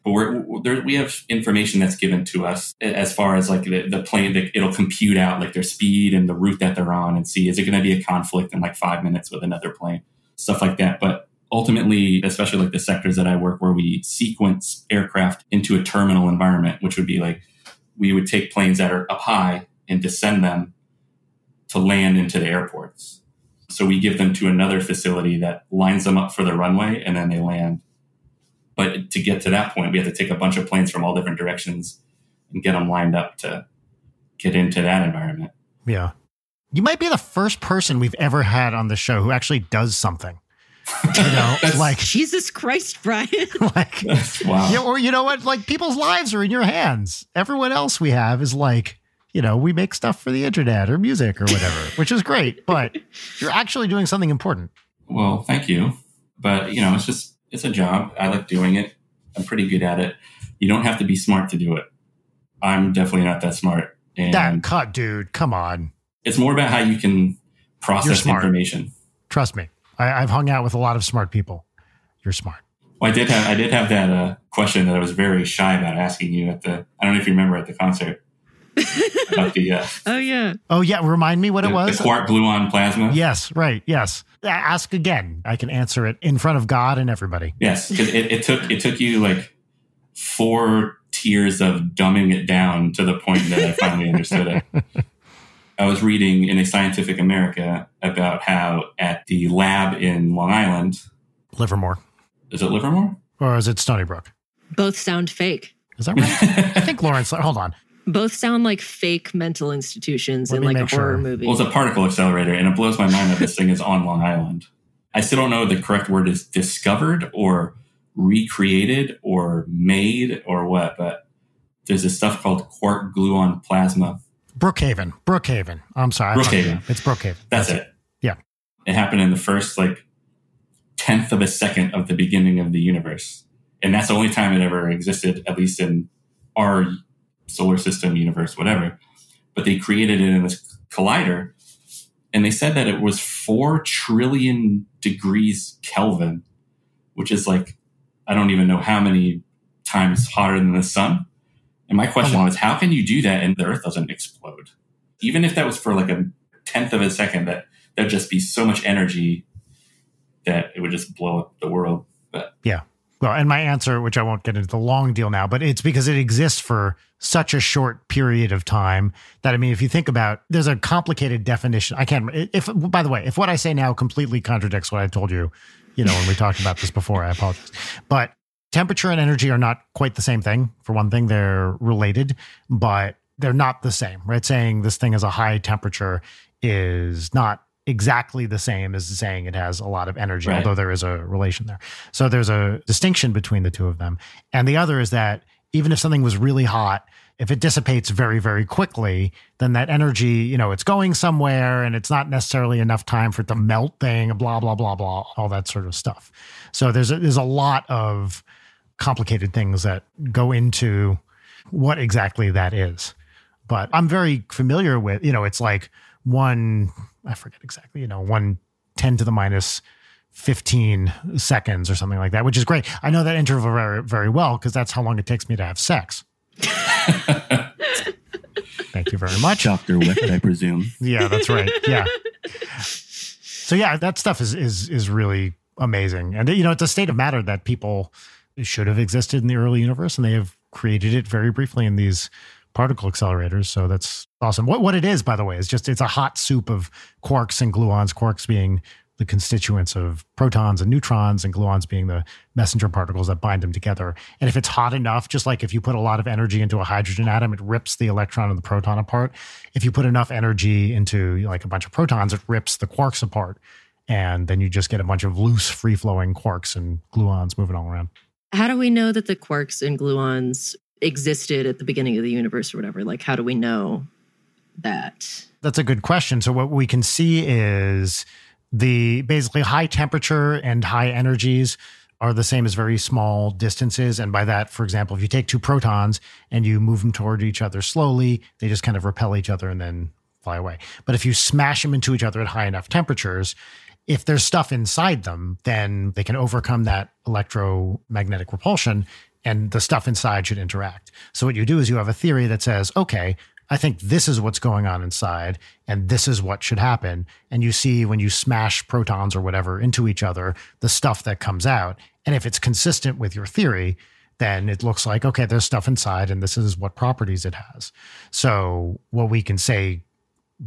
But we're, there, we have information that's given to us as far as like the, the plane that it'll compute out like their speed and the route that they're on and see is it going to be a conflict in like five minutes with another plane, stuff like that. But ultimately, especially like the sectors that I work where we sequence aircraft into a terminal environment, which would be like we would take planes that are up high and descend them to land into the airports. So we give them to another facility that lines them up for the runway and then they land. But to get to that point, we have to take a bunch of planes from all different directions and get them lined up to get into that environment. Yeah. You might be the first person we've ever had on the show who actually does something. You know, like Jesus Christ, Brian. like wow. Yeah, or you know what? Like people's lives are in your hands. Everyone else we have is like, you know, we make stuff for the internet or music or whatever, which is great, but you're actually doing something important. Well, thank you. But, you know, it's just, it's a job. I like doing it. I'm pretty good at it. You don't have to be smart to do it. I'm definitely not that smart. And That cut, dude. Come on. it's more about how you can process smart. information. Trust me. I, I've hung out with a lot of smart people. You're smart. Well, I did have I did have that uh, question that I was very shy about asking you at the I don't know if you remember at the concert about the uh, oh yeah. Oh yeah, remind me what the, it was. the quark gluon plasma. yes, right. Yes. Ask again. I can answer it in front of God and everybody. Yes, 'cause it, it took it took you like four tiers of dumbing it down to the point that I finally understood it. I was reading in a Scientific America about how at the lab in Long Island, Livermore. is it Livermore? Or is it Stony Brook? Both sound fake. Is that right? I think Lawrence. Hold on. Both sound like fake mental institutions Let in like a make horror sure. movie. Well, it's a particle accelerator, and it blows my mind that this thing is on Long Island. I still don't know the correct word is discovered or recreated or made or what, but there's this stuff called quark gluon plasma. Brookhaven. Brookhaven. I'm sorry. Brookhaven. It's Brookhaven. That's it. Yeah. It happened in the first like tenth of a second of the beginning of the universe. And that's the only time it ever existed, at least in our solar system, universe, whatever. But they created it in this collider. And they said that it was four trillion degrees Kelvin, which is like, I don't even know how many times hotter than the sun. And my question was, how can you do that and the Earth doesn't explode? Even if that was for like a tenth of a second, that there'd just be so much energy that it would just blow up the world. But Well, and my answer, which I won't get into the long deal now, but it's because it exists for such a short period of time that I mean, if you think about, there's a complicated definition. I can't. If by the way, if what I say now completely contradicts what I told you, you know, when we talked about this before, I apologize. But temperature and energy are not quite the same thing. For one thing, they're related, but they're not the same. Right? Saying this thing has a high temperature is not exactly the same as saying it has a lot of energy, Right. although there is a relation there. So there's a distinction between the two of them. And the other is that even if something was really hot, if it dissipates very, very quickly, then that energy, you know, it's going somewhere and it's not necessarily enough time for it to melt thing, blah, blah, blah, blah, all that sort of stuff. So there's a, there's a lot of complicated things that go into what exactly that is. But I'm very familiar with, you know, it's like one, I forget exactly, you know, one 10 to the minus 15 seconds or something like that, which is great. I know that interval very, very well because that's how long it takes me to have sex. Thank you very much. Dr. Wick, I presume. Yeah, that's right. Yeah. So yeah, that stuff is is is really amazing. And you know, it's a state of matter that people should have existed in the early universe and they have created it very briefly in these particle accelerators. So that's awesome. What what it is, by the way, is just it's a hot soup of quarks and gluons. Quarks being the constituents of protons and neutrons, and gluons being the messenger particles that bind them together. And if it's hot enough, just like if you put a lot of energy into a hydrogen atom, it rips the electron and the proton apart. If you put enough energy into like a bunch of protons, it rips the quarks apart. And then you just get a bunch of loose, free flowing quarks and gluons moving all around. How do we know that the quarks and gluons existed at the beginning of the universe or whatever? Like, how do we know that? That's a good question. So, what we can see is the basically high temperature and high energies are the same as very small distances. And by that, for example, if you take two protons and you move them toward each other slowly, they just kind of repel each other and then fly away. But if you smash them into each other at high enough temperatures, if there's stuff inside them, then they can overcome that electromagnetic repulsion and the stuff inside should interact. So what you do is you have a theory that says, okay, I think this is what's going on inside and this is what should happen. And you see when you smash protons or whatever into each other, the stuff that comes out. And if it's consistent with your theory, then it looks like, okay, there's stuff inside and this is what properties it has. So what we can say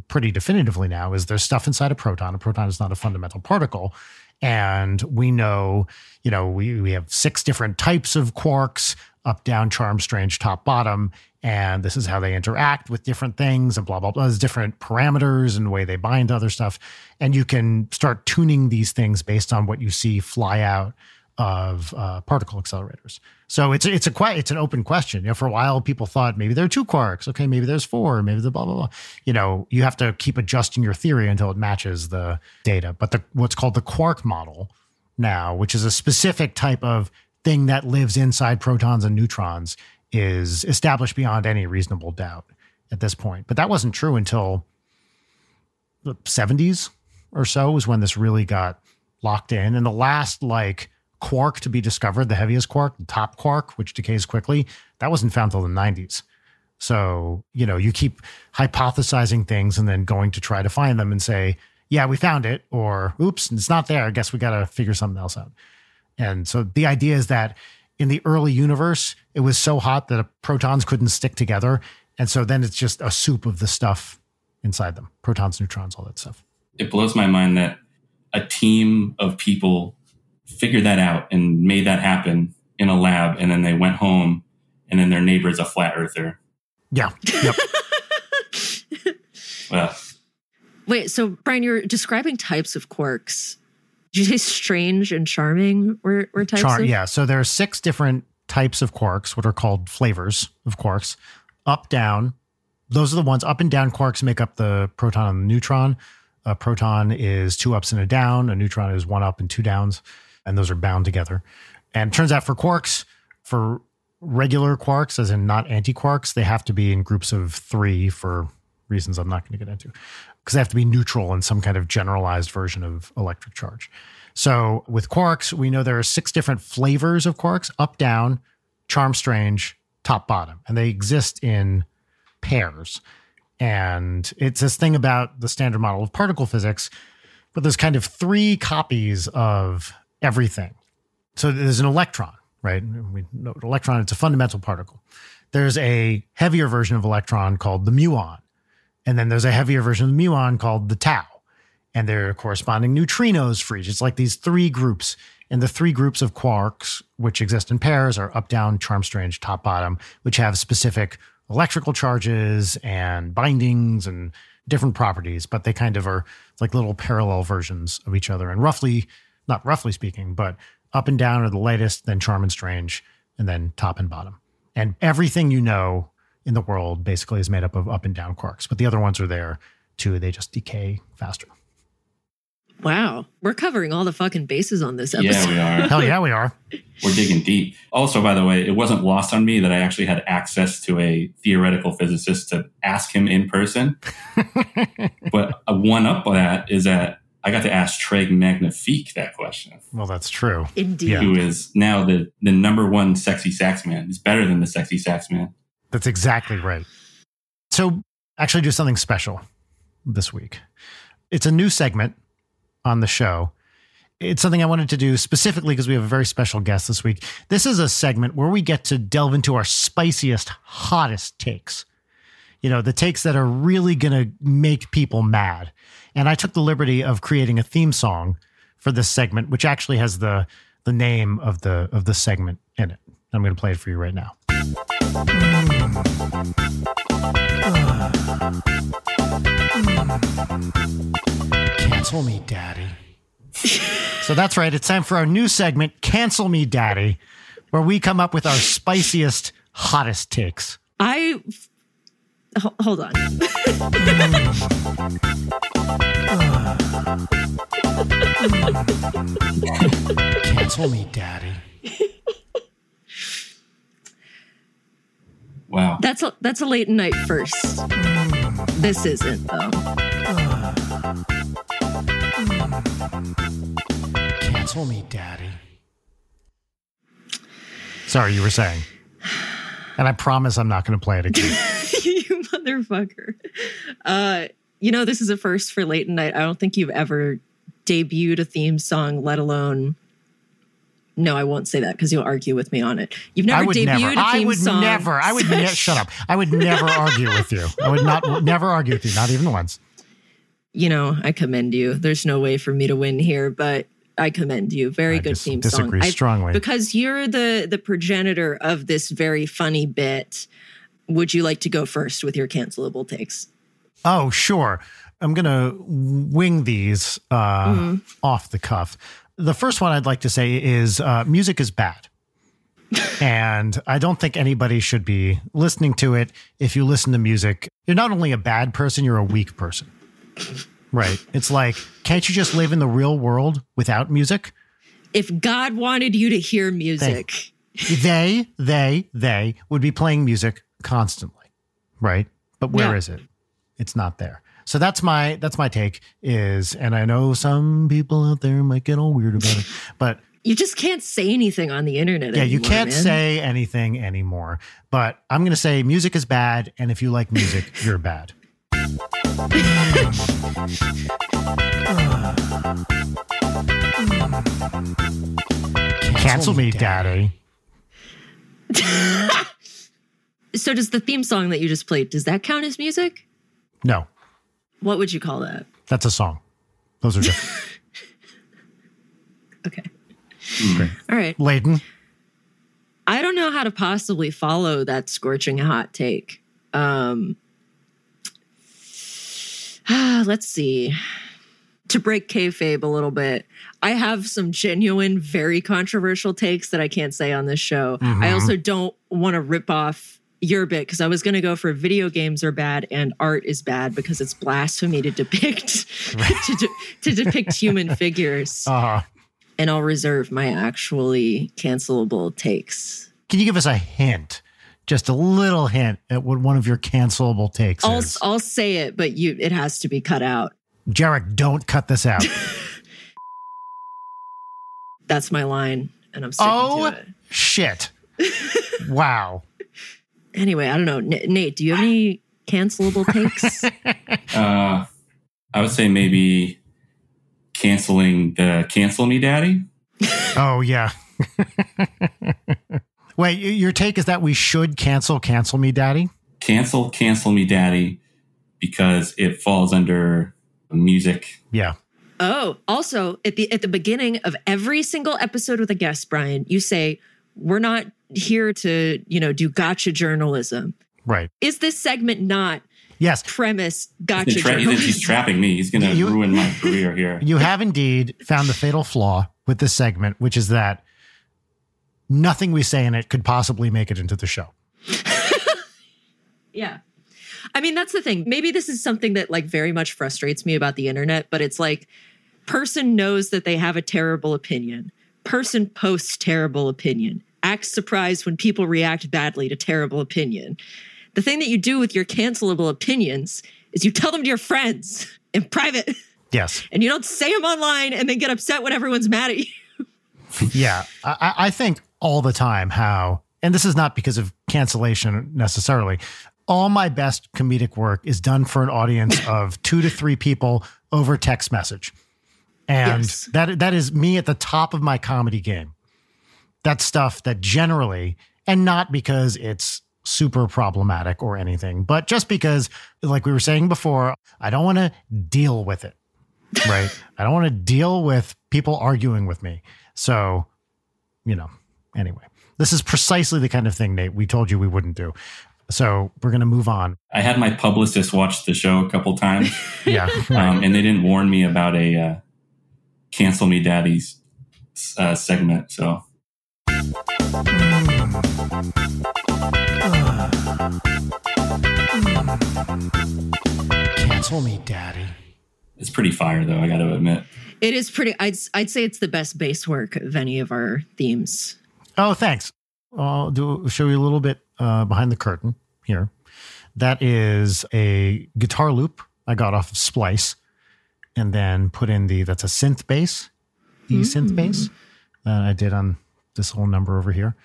pretty definitively now is there's stuff inside a proton. A proton is not a fundamental particle. And we know, you know, we, we have six different types of quarks up, down, charm, strange, top, bottom. And this is how they interact with different things and blah, blah, blah. There's different parameters and the way they bind to other stuff. And you can start tuning these things based on what you see fly out of uh, particle accelerators. So it's it's a it's an open question. You know, for a while people thought maybe there are two quarks. Okay, maybe there's four. Maybe the blah blah blah. You know, you have to keep adjusting your theory until it matches the data. But the what's called the quark model now, which is a specific type of thing that lives inside protons and neutrons, is established beyond any reasonable doubt at this point. But that wasn't true until the 70s or so was when this really got locked in. And the last like quark to be discovered, the heaviest quark, the top quark, which decays quickly, that wasn't found till the 90s. So, you know, you keep hypothesizing things and then going to try to find them and say, yeah, we found it, or oops, it's not there. I guess we got to figure something else out. And so the idea is that in the early universe, it was so hot that protons couldn't stick together. And so then it's just a soup of the stuff inside them protons, neutrons, all that stuff. It blows my mind that a team of people figured that out and made that happen in a lab. And then they went home and then their neighbor is a flat earther. Yeah. Yep. well, Wait, so Brian, you're describing types of quarks. Did you say strange and charming were, were types Char- of? Yeah. So there are six different types of quarks, what are called flavors of quarks. Up, down. Those are the ones up and down quarks make up the proton and the neutron. A proton is two ups and a down. A neutron is one up and two downs and those are bound together. And turns out for quarks, for regular quarks, as in not anti quarks, they have to be in groups of three for reasons I'm not going to get into, because they have to be neutral in some kind of generalized version of electric charge. So with quarks, we know there are six different flavors of quarks up, down, charm, strange, top, bottom, and they exist in pairs. And it's this thing about the standard model of particle physics, but there's kind of three copies of everything. So there's an electron, right? We know electron, it's a fundamental particle. There's a heavier version of electron called the muon. And then there's a heavier version of the muon called the tau. And there are corresponding neutrinos for each. It's like these three groups. And the three groups of quarks, which exist in pairs, are up, down, charm, strange, top, bottom, which have specific electrical charges and bindings and different properties, but they kind of are like little parallel versions of each other. And roughly not roughly speaking, but up and down are the lightest, then charm and strange, and then top and bottom. And everything you know in the world basically is made up of up and down quarks, but the other ones are there too. They just decay faster. Wow. We're covering all the fucking bases on this episode. Yeah, we are. Hell yeah, we are. We're digging deep. Also, by the way, it wasn't lost on me that I actually had access to a theoretical physicist to ask him in person. but a one up on that is that I got to ask Treg Magnifique that question. Well, that's true. Indeed. Who is now the, the number one sexy sax man. He's better than the sexy sax man. That's exactly right. So, actually, do something special this week. It's a new segment on the show. It's something I wanted to do specifically because we have a very special guest this week. This is a segment where we get to delve into our spiciest, hottest takes you know, the takes that are really going to make people mad. And I took the liberty of creating a theme song for this segment, which actually has the the name of the of the segment in it. I'm going to play it for you right now. Cancel me, daddy. so that's right. It's time for our new segment, Cancel Me, Daddy, where we come up with our spiciest, hottest takes. I H- hold on. Cancel me, daddy. Wow. That's a that's a late night first. This isn't though. Cancel me, daddy. Sorry, you were saying. And I promise I'm not going to play it again. you motherfucker. Uh, you know, this is a first for late night. I don't think you've ever debuted a theme song, let alone. No, I won't say that because you'll argue with me on it. You've never debuted never. a theme song. I would song. never. I would never. shut up. I would never argue with you. I would not never argue with you, not even once. You know, I commend you. There's no way for me to win here, but I commend you. Very I good dis- theme disagree song. I- strongly. because you're the the progenitor of this very funny bit. Would you like to go first with your cancelable takes? Oh, sure. I'm going to wing these uh, Mm-hmm. off the cuff. The first one I'd like to say is uh, music is bad. and I don't think anybody should be listening to it. If you listen to music, you're not only a bad person, you're a weak person. Right. It's like, can't you just live in the real world without music? If God wanted you to hear music, they, they, they would be playing music constantly, right? But where Yeah. is it? It's not there. So that's my that's my take is, and I know some people out there might get all weird about it, but you just can't say anything on the internet. yeah, you can't man. say anything anymore. But I'm gonna say music is bad, and if you like music, you're bad. Cancel me, daddy. So does the theme song that you just played? Does that count as music? No, What would you call that? that's a song. Those are different. Okay. Great. All right. Leighton, I don't know how to possibly follow that scorching hot take. Um, let's see. To break kayfabe a little bit, I have some genuine, very controversial takes that I can't say on this show. I Mhm. also don't want to rip off your bit because I was going to go for video games are bad and art is bad because it's blasphemy to depict to, de- to depict human figures. uh, And I'll reserve my actually cancelable takes. can you give us a hint? Just a little hint at what one of your cancelable takes I'll is. I'll say it, but you it has to be cut out. Jarek, don't cut this out. That's my line, and I'm sticking oh, to it. shit. wow. Anyway, I don't know, N- Nate. Do you have any cancelable takes? Uh, I would say maybe canceling the cancel me daddy. Oh, yeah. Wait, your take is that we should cancel Cancel Me Daddy? Cancel cancel me daddy because it falls under music. Yeah. oh, also at the at the beginning of every single episode with a guest, Brian, you say we're not here to you know do gotcha journalism. Right. Is this segment not Yes. premise He's, gotcha tra- journalism? he's trapping me. He's going to ruin my career here. You have indeed found the fatal flaw with this segment, which is that nothing we say in it could possibly make it into the show. Yeah. I mean, that's the thing. Maybe this is something that like very much frustrates me about the internet, but it's like person knows that they have a terrible opinion. Person posts terrible opinion. Acts surprised when people react badly to terrible opinion. The thing that you do with your cancelable opinions is you tell them to your friends in private Yes. and you don't say them online and then get upset when everyone's mad at you. Yeah. I, I- I think all the time how, and this is not because of cancellation necessarily, all my best comedic work is done for an audience of two to three people over text message. And Yes. that that is me at the top of my comedy game. That's stuff that generally, and not because it's super problematic or anything, but just because, like we were saying before, I don't want to deal with it. Right. I don't want to deal with people arguing with me. So, you know, anyway, this is precisely the kind of thing, Nate, we told you we wouldn't do. So we're going to move on. I had my publicist watch the show a couple times. Yeah. um, and they didn't warn me about a uh, cancel me daddies uh, segment. So Cancel me, daddy. it's pretty fire, though. I got to admit. It is pretty. I'd I'd say it's the best bass work of any of our themes. Oh, thanks. I'll do show you a little bit uh, behind the curtain here. That is a guitar loop I got off of Splice, and then put in the that's a synth bass, e synth bass that I did on this whole number over here,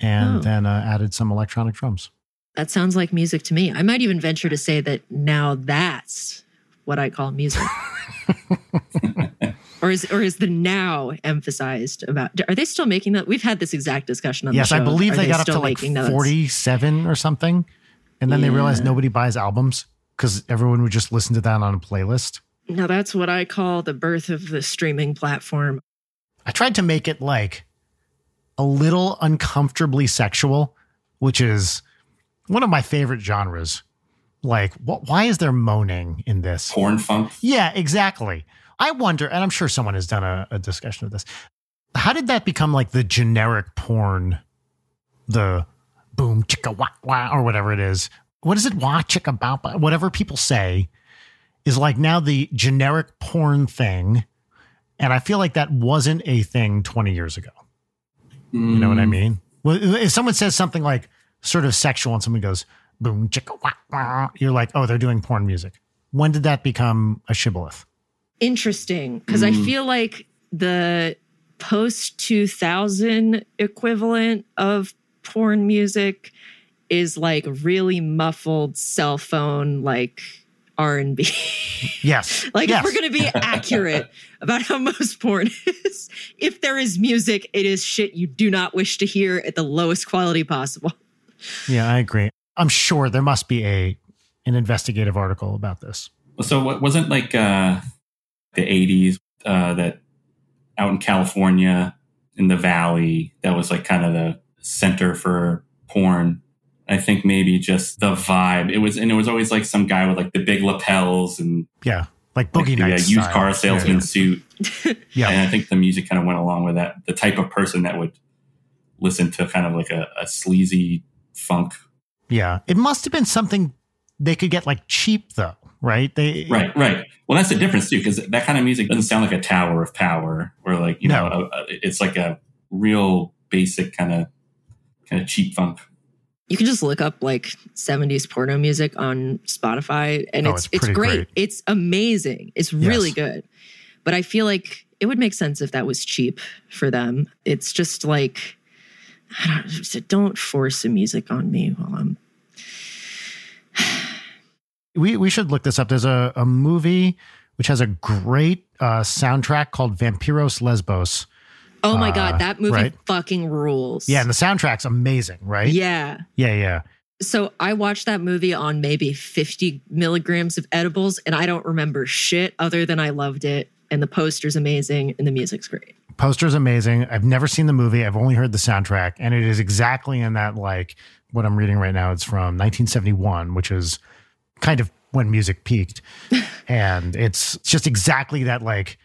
and Oh. then uh, added some electronic drums. That sounds like music to me. I might even venture to say that now that's what I call music. or is or is the now emphasized about? Are they still making that? We've had this exact discussion on yes, the show. I believe Are they got up to like making those? forty-seven or something, and then they realized nobody buys albums because everyone would just listen to that on a playlist. Now that's what I call the birth of the streaming platform. I tried to make it like a little uncomfortably sexual, which is one of my favorite genres. Like, wh- why is there moaning in this? Porn funk. Yeah, exactly. I wonder, and I'm sure someone has done a, a discussion of this. How did that become like the generic porn, the boom chicka wah wah or whatever it is? What is it? Wah chicka bow bow, whatever people say is like now the generic porn thing. And I feel like that wasn't a thing 20 years ago. You know what I mm. mean? Well, if someone says something like sort of sexual and someone goes boom chicka wah wah, you're like, oh, they're doing porn music. When did that become a shibboleth? Interesting, because I Mm. feel like the post 2000 equivalent of porn music is like really muffled cell phone like R&B. Yes. like yes. if we're going to be accurate about how most porn is, if there is music, it is shit you do not wish to hear at the lowest quality possible. yeah, I agree. I'm sure there must be a an investigative article about this. So what wasn't like uh, the '80s uh, that out in California in the Valley that was like kind of the center for porn. I think maybe just the vibe. It was, and it was always like some guy with like the big lapels and Yeah, like like Boogie the uh, used style. car salesman suit. Yeah. And I think the music kind of went along with that. The type of person that would listen to kind of like a, a sleazy funk. Yeah. It must have been something they could get like cheap though, right? They Right, right. Well, that's the difference too, because that kind of music doesn't sound like a tower of power, or like you No. know, a, a- it's like a real basic kind of kind of cheap funk. You can just look up like 70s porno music on Spotify and Oh, it's it's it's, great. great. It's amazing. It's really Yes. good. But I feel like it would make sense if that was cheap for them. It's just like I don't don't force the music on me while I'm we we should look this up. There's a, a movie which has a great uh, soundtrack called Vampiros Lesbos. Oh my Uh, god, that movie right. fucking rules. Yeah, and the soundtrack's amazing, right? Yeah. Yeah, yeah. So I watched that movie on maybe 50 milligrams of edibles and I don't remember shit other than I loved it and the poster's amazing and the music's great. Poster's amazing. I've never seen the movie. I've only heard the soundtrack, and it is exactly in that like what I'm reading right now. It's from 1971, which is kind of when music peaked, and it's just exactly that like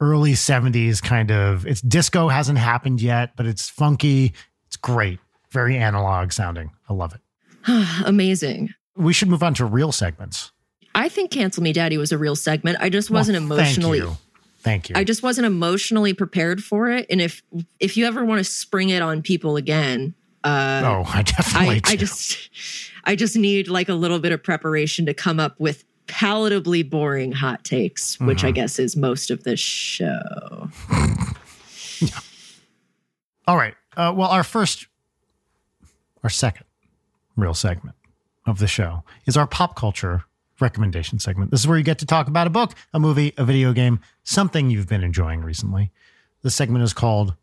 early 70s kind of. It's disco hasn't happened yet, but it's funky. It's great. Very analog sounding. I love it. amazing. We should move on to real segments. I think Cancel Me Daddy was a real segment. I just wasn't Well, thank emotionally you. Thank you. I just wasn't emotionally prepared for it. And if if you ever want to spring it on people again, uh oh, I definitely. I, I just I just need like a little bit of preparation to come up with palatably boring hot takes, which I Mhm. guess is most of this show. All right. Uh, well, our first, our second real segment of the show is our pop culture recommendation segment. This is where you get to talk about a book, a movie, a video game, something you've been enjoying recently. The segment is called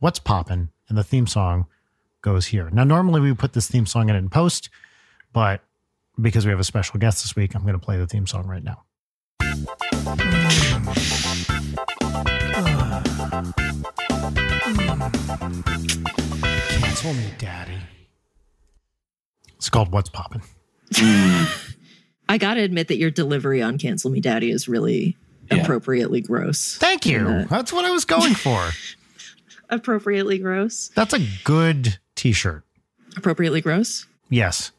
What's Poppin', and the theme song goes here. Now, normally we put this theme song in in post, but because we have a special guest this week, I'm going to play the theme song right now. Cancel me, daddy. It's called What's Poppin'. I gotta admit that your delivery on "Cancel Me, Daddy" is really Yeah. appropriately gross. Thank you. Uh, That's what I was going for. Appropriately gross. That's a good t shirt. Appropriately gross. Yes.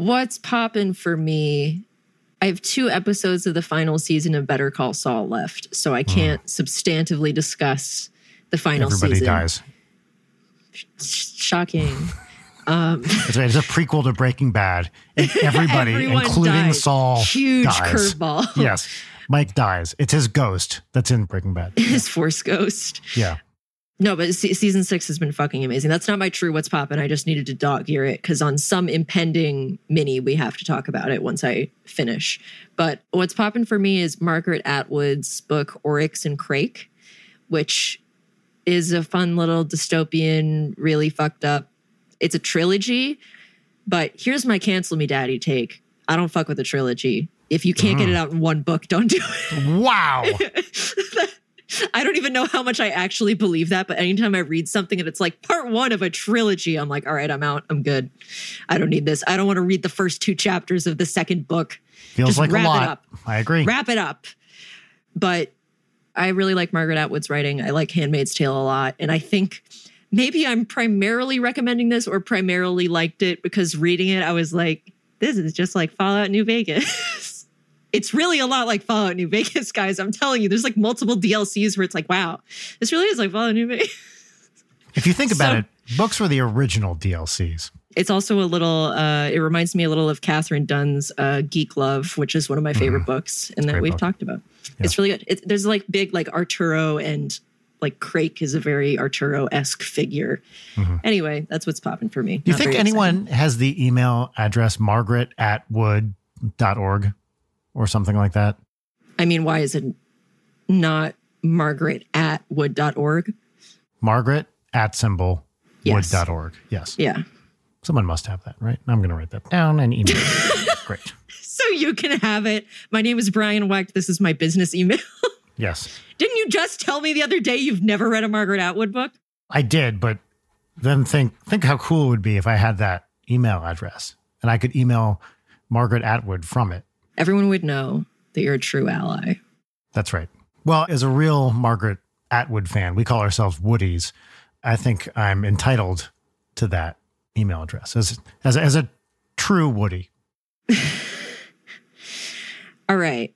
What's poppin' for me? I have two episodes of the final season of Better Call Saul left, so I can't substantively discuss the final Everybody season. Everybody dies. Shocking. Um, It's, a prequel to Breaking Bad. Everybody, including dies. Saul, Huge curveball. Yes. Mike dies. It's his ghost that's in Breaking Bad. His Force Ghost. Yeah. No, but se- season six has been fucking amazing. That's not my true what's poppin'. I just needed to dog ear it because on some impending mini, we have to talk about it once I finish. But what's poppin' for me is Margaret Atwood's book Oryx and Crake, which is a fun little dystopian, really fucked up. It's a trilogy, but here's my cancel me daddy take. I don't fuck with a trilogy. If you can't get it mm. out in one book, don't do it. Wow. I don't even know how much I actually believe that, but anytime I read something and it's like part one of a trilogy, I'm like, all right, I'm out. I'm good. I don't need this. I don't want to read the first two chapters of the second book. Feels Just like a wrap it lot. up. I agree. Wrap it up. But I really like Margaret Atwood's writing. I like Handmaid's Tale a lot. And I think maybe I'm primarily recommending this or primarily liked it because reading it, I was like, this is just like Fallout New Vegas. it's really a lot like Fallout New Vegas, guys. I'm telling you, there's like multiple DLCs where it's like, wow, this really is like Fallout New Vegas. if you think about So- it, books were the original DLCs. It's also a little, uh, it reminds me a little of Katherine Dunn's uh, Geek Love, which is one of my favorite books and that we've book. talked about. It's really good. It, there's like big, like Arturo and like Crake is a very Arturo esque figure. Anyway, that's what's popping for me. Mm-hmm. Do you Not think anyone has the email address margaret at wood.org or something like that? I mean, why is it not Margaret at wood.org? Margaret at symbol Yes. wood.org. Yes. Yeah. Someone must have that, right? I'm going to write that down and email it. Great. So you can have it. My name is Brian Wecht. This is my business email. Yes. Didn't you just tell me the other day you've never read a Margaret Atwood book? I did, but then think think how cool it would be if I had that email address and I could email Margaret Atwood from it. Everyone would know that you're a true ally. That's right. Well, as a real Margaret Atwood fan, we call ourselves Woodies. I think I'm entitled to that email address as as as a true Woody. All right.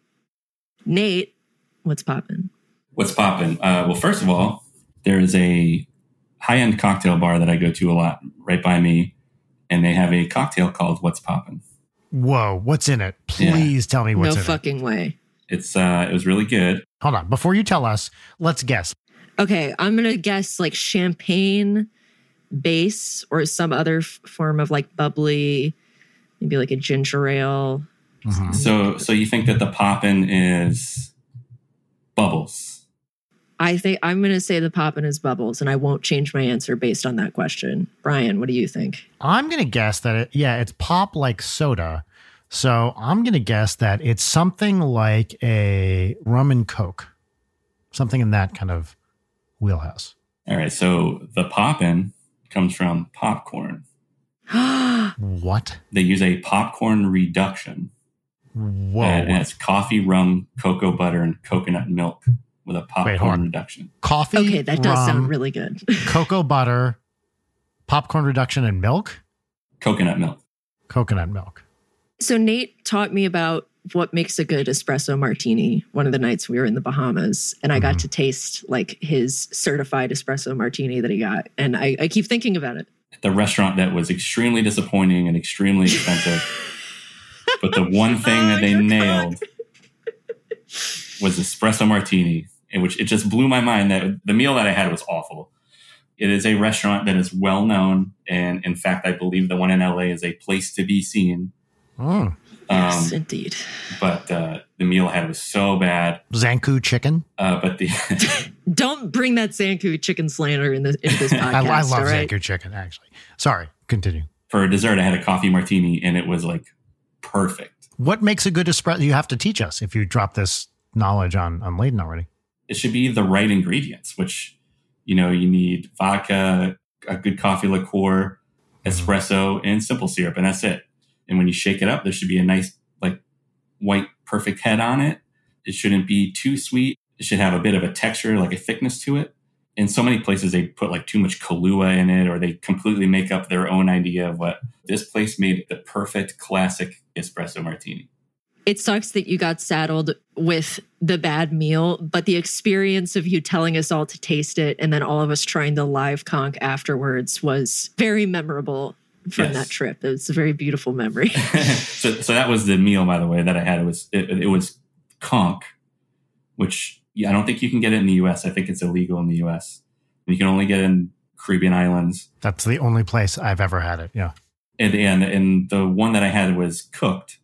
Nate, what's poppin'? what's poppin'? Uh, well, first of all, there is a high end cocktail bar that I go to a lot right by me, and they have a cocktail called What's Poppin'. Whoa, what's in it? Yeah. Please tell me what's no in it. No fucking way. It's uh, it was really good. Hold on. Before you tell us, let's guess. Okay, I'm gonna guess like champagne base or some other f- form of like bubbly, maybe like a ginger ale. Mhm. So so you think that the poppin' is bubbles? I think I'm gonna say the pop in is bubbles, and I won't change my answer based on that question. Brian, what do you think? I'm going to guess that it, yeah, it's pop like soda. So I'm going to guess that it's something like a rum and coke, something in that kind of wheelhouse. All right. So the poppin' comes from popcorn. What? They use a popcorn reduction. Whoa. And it's coffee, rum, cocoa butter, and coconut milk with a Wait, popcorn reduction. Coffee, okay, that does rum, sound really good. cocoa butter, popcorn reduction, and milk. Coconut milk. Coconut milk. So Nate taught me about what makes a good espresso martini one of the nights we were in the Bahamas and I got Mhm. to taste like his certified espresso martini that he got and I, I keep thinking about it. The restaurant that was extremely disappointing and extremely expensive. but the one thing Oh, that they nailed was espresso martini, in which it just blew my mind that the meal that I had was awful. It is a restaurant that is well known, and in fact, I believe the one in LA is a place to be seen. Mm. Yes, Um, indeed. but uh, the meal I had was so bad. Zankou chicken. Uh, but the Don't bring that Zankou chicken slander in this, into this podcast. I, I love all right? Zankou chicken, actually. Sorry, continue. for dessert, I had a coffee martini, and it was like perfect. What makes a good espresso? You have to teach us if you drop this knowledge on on Leighton already. It should be the right ingredients, which you know you need vodka, a good coffee liqueur, mm-hmm. espresso, and simple syrup, and that's it. And when you shake it up, there should be a nice like white perfect head on it. It shouldn't be too sweet. It should have a bit of a texture, like a thickness to it. In so many places, they put like too much Kahlua in it, or they completely make up their own idea of what this place made the perfect classic espresso martini. It sucks that you got saddled with the bad meal, but the experience of you telling us all to taste it and then all of us trying the live conch afterwards was very memorable from Yes. that trip. It was a very beautiful memory. so, so that was the meal, by the way, that I had. It was it, it was conch, which yeah, I don't think you can get it in the U.S. I think it's illegal in the U.S. You can only get it in Caribbean islands. That's the only place I've ever had it. Yeah. And, and and the one that I had was cooked,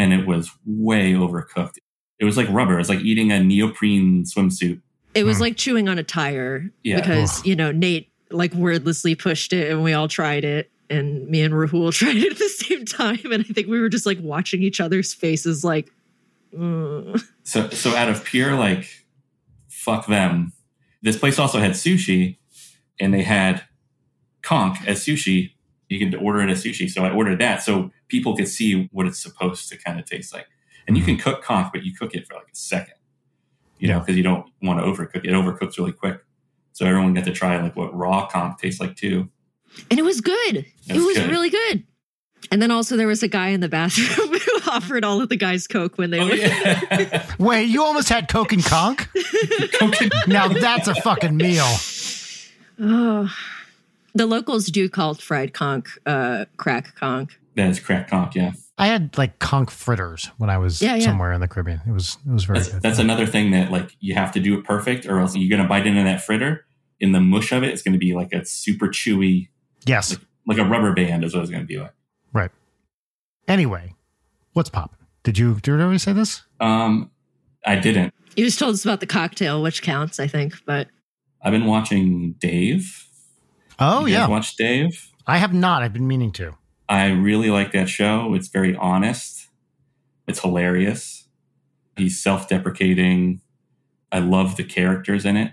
and it was way overcooked. It was like rubber. It was like eating a neoprene swimsuit. It was Hmm. like chewing on a tire Yeah. because, Ugh. you know, Nate like wordlessly pushed it and we all tried it. And me and Rahul tried it at the same time. And I think we were just like watching each other's faces like, mm. So so out of pure like fuck them. This place also had sushi, and they had conch as sushi. You can order it as sushi, so I ordered that so people could see what it's supposed to kind of taste like. And you can mm-hmm. cook conch, but you cook it for like a second, you know, because you don't want to overcook it. It overcooks really quick. So everyone got to try like what raw conch tastes like too. and it was good. It was was good. really good. And then also there was a guy in the bathroom who offered all of the guys Coke when they Oh were yeah, Wait, you almost had Coke and conch? Coke and- Now that's a fucking meal. Oh. The locals do call fried conch uh, crack conch. that is crack conch. Yeah, I had like conch fritters when I was Yeah, yeah. somewhere in the Caribbean. It was it was very that's, good. that's another thing that like you have to do it perfect, or else you're gonna bite into that fritter. In the mush of it, it's gonna be like a super chewy, yes. like a rubber band, is what it's gonna be like. Right. Anyway, what's popping? Did you did you already say this? Um, I didn't. You just told us about the cocktail, which counts, I think. But I've been watching Dave. Oh You yeah. watch Dave. I have not. I've been meaning to. I really like that show. It's very honest. It's hilarious. He's self-deprecating. I love the characters in it.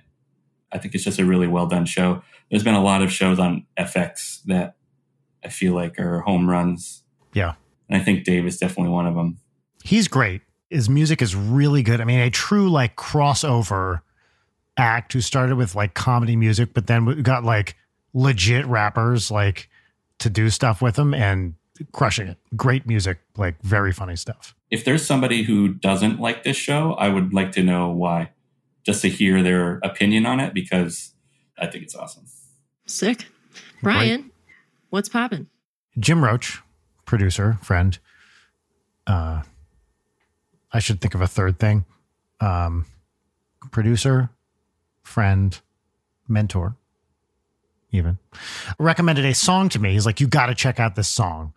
I think it's just a really well done show. There's been a lot of shows on FX that I feel like are home runs. Yeah. And I think Dave is definitely one of them. He's great. His music is really good. I mean, a true like crossover act who started with like comedy music, but then got like legit rappers like to do stuff with them and crushing it. Great music, like very funny stuff. If there's somebody who doesn't like this show, I would like to know why, just to hear their opinion on it because I think it's awesome. sick. Brian, what's popping? Jim Roach, producer, friend. Uh, I should think of a third thing. Um, producer, friend, mentor, even recommended a song to me. He's like, "You got to check out this song,"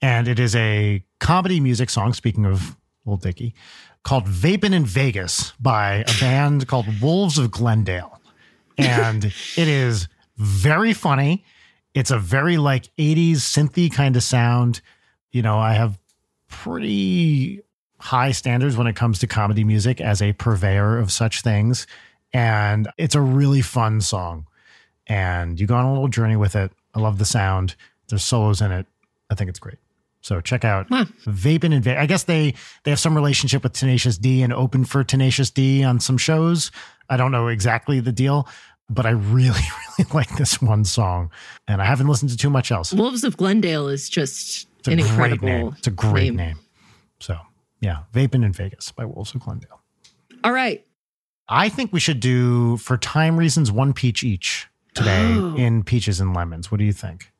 and it is a comedy music song. Speaking of Old Dicky, called "Vapin' in Vegas" by a band called Wolves of Glendale, and it is very funny. It's a very like 80s synthy kind of sound. You know, I have pretty high standards when it comes to comedy music as a purveyor of such things. And it's a really fun song. And you go on a little journey with it. I love the sound. There's solos in it. I think it's great. So check out hmm. Wow. Vaping and Va- I guess they they have some relationship with Tenacious D and open for Tenacious D on some shows. I don't know exactly the deal, but I really really like this one song, and I haven't listened to too much else. Wolves of Glendale is just It's an incredible name. It's a great name. name. So yeah, Vaping in Vegas by Wolves of Glendale. All right. I think we should do for time reasons one peach each today Oh. in peaches and lemons. What do you think?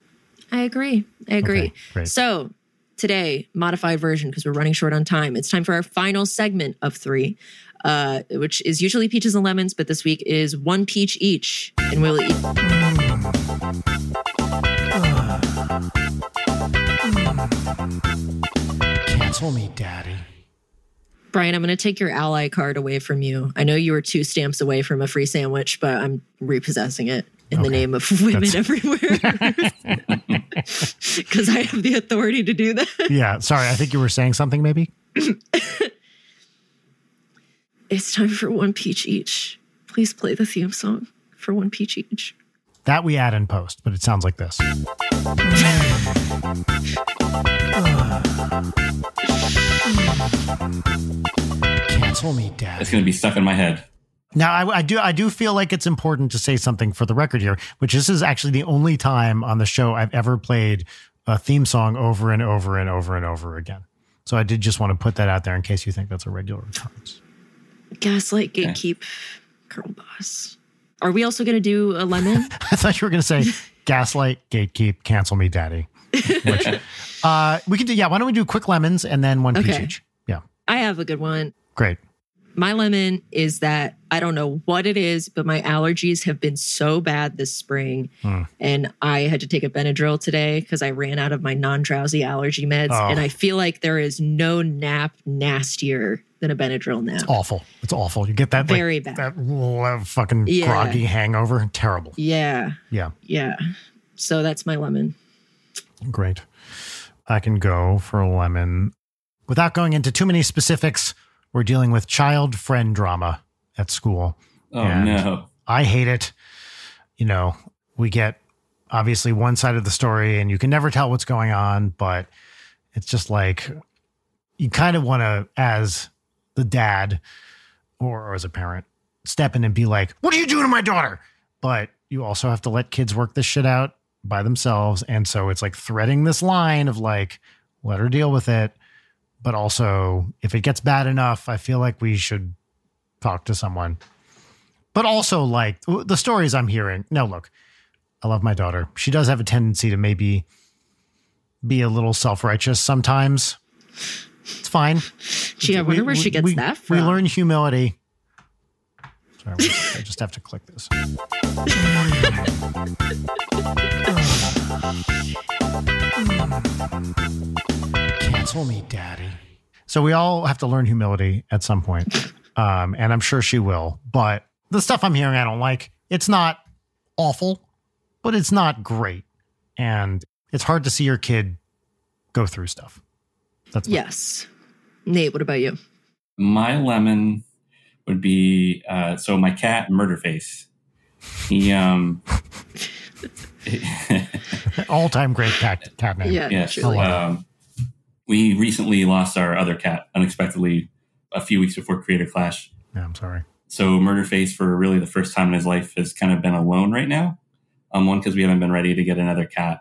I agree. I agree. Okay. So today, modified version because we're running short on time. It's time for our final segment of three, uh, which is usually peaches and lemons, but this week is one peach each, and we'll eat. Cancel Cancel me, daddy. Brian, I'm going to take your ally card away from you. I know you were two stamps away from a free sandwich, but I'm repossessing it in the name of women That's- everywhere. Because I have the authority to do that. Yeah, sorry. I think you were saying something, maybe? It's time for one peach each. Please play the theme song for one peach each. That we add in post, but it sounds like this. Cancel me, dad. It's going to be stuck in my head. Now, I, I do I do feel like it's important to say something for the record here, which this is actually the only time on the show I've ever played a theme song over and over and over and over again. So I did just want to put that out there in case you think that's a regular occurrence. Gaslight, gatekeep, girl boss. Are we also going to do a lemon? I thought you were going to say gaslight, gatekeep, cancel me, daddy. Which, uh, we can do. Yeah, why don't we do quick lemons and then one peach each? Yeah, I have a good one. great. My lemon is that I don't know what it is, but my allergies have been so bad this spring. Hmm. And I had to take a Benadryl today because I ran out of my non drowsy allergy meds. Oh. And I feel like there is no nap nastier than a Benadryl nap. It's awful. It's awful. You get that like, Very bad. that fucking Yeah. groggy hangover. Terrible. Yeah. Yeah. Yeah. So that's my lemon. Great. I can go for a lemon. Without going into too many specifics, we're dealing with child friend drama at school. Oh, And- no. I hate it. You know, we get obviously one side of the story and you can never tell what's going on, but it's just like you kind of want to, as the dad or, or as a parent, step in and be like, What are you doing to my daughter? But you also have to let kids work this shit out by themselves. And so it's like threading this line of like, let her deal with it. But also, if it gets bad enough, I feel like we should talk to someone but also like the stories I'm hearing. No, look, I love my daughter. She does have a tendency to maybe be a little self righteous sometimes. It's fine. Gee, I wonder where she gets we, that from. We learn humility. Sorry, I just have to click this. Oh Cancel me, daddy. So we all have to learn humility at some point. Um, and I'm sure she will. But the stuff I'm hearing, I don't like. It's not awful, but it's not great. And it's hard to see your kid go through stuff. That's my- Yes. Nate, what about you? My lemon would be uh, so my cat Murderface. He um all time great cat, cat name. Yeah, yes. truly. Um, we recently lost our other cat unexpectedly a few weeks before Creator Clash. Yeah, I'm sorry. So Murderface, for really the first time in his life, has kind of been alone right now. Um, one because we haven't been ready to get another cat,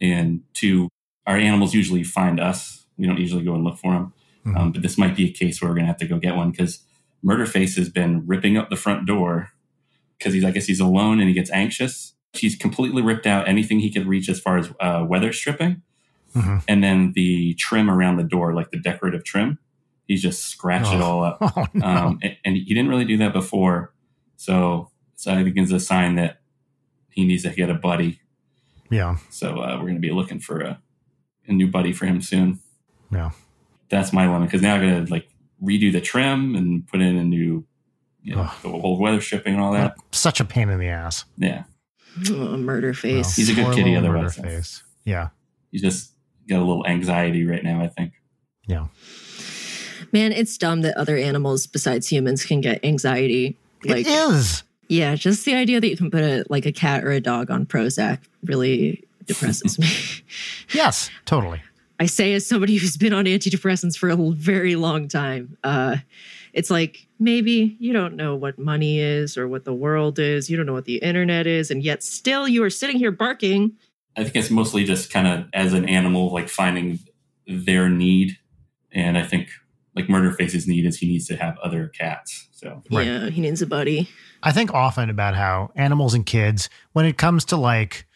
and two, our animals usually find us. We don't usually go and look for them. Mhm. Um, but this might be a case where we're gonna have to go get one because Murderface has been ripping up the front door because he's I guess he's alone and he gets anxious. He's completely ripped out anything he could reach as far as uh, weather stripping, Mhm. and then the trim around the door, like the decorative trim, he's just scratched it Oh. all up. Oh, no. Um, and, and he didn't really do that before, so so I think it's a sign that he needs to get a buddy. yeah. So uh, we're gonna be looking for a, a new buddy for him soon. Yeah. That's my lemon because now I gotta like redo the trim and put in a new, you know, Ugh. the whole weather stripping and all that. Such a pain in the ass. Yeah, Oh, murder face. He's a good Poor kitty little otherwise. murder face. Yeah. he's just got a little anxiety right now. I think. Yeah. Man, it's dumb that other animals besides humans can get anxiety. Like, it is. yeah, just the idea that you can put a like a cat or a dog on Prozac really depresses me. Yes, totally. I say as somebody who's been on antidepressants for a very long time. Uh, it's like maybe you don't know what money is or what the world is. You don't know what the internet is, and yet still you are sitting here barking. I think it's mostly just kind of as an animal, like finding their need, and I think like Murderface's need is he needs to have other cats. So Right. Yeah, he needs a buddy. I think often about how animals and kids, when it comes to like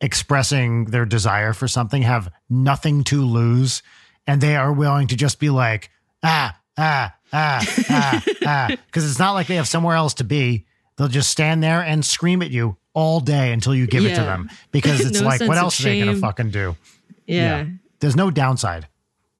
expressing their desire for something, have nothing to lose. And they are willing to just be like, ah, ah, ah, ah, ah. Because it's not like they have somewhere else to be. They'll just stand there and scream at you all day until you give it to them. Because it's No like, what else are they going to fucking do? Yeah. There's no downside.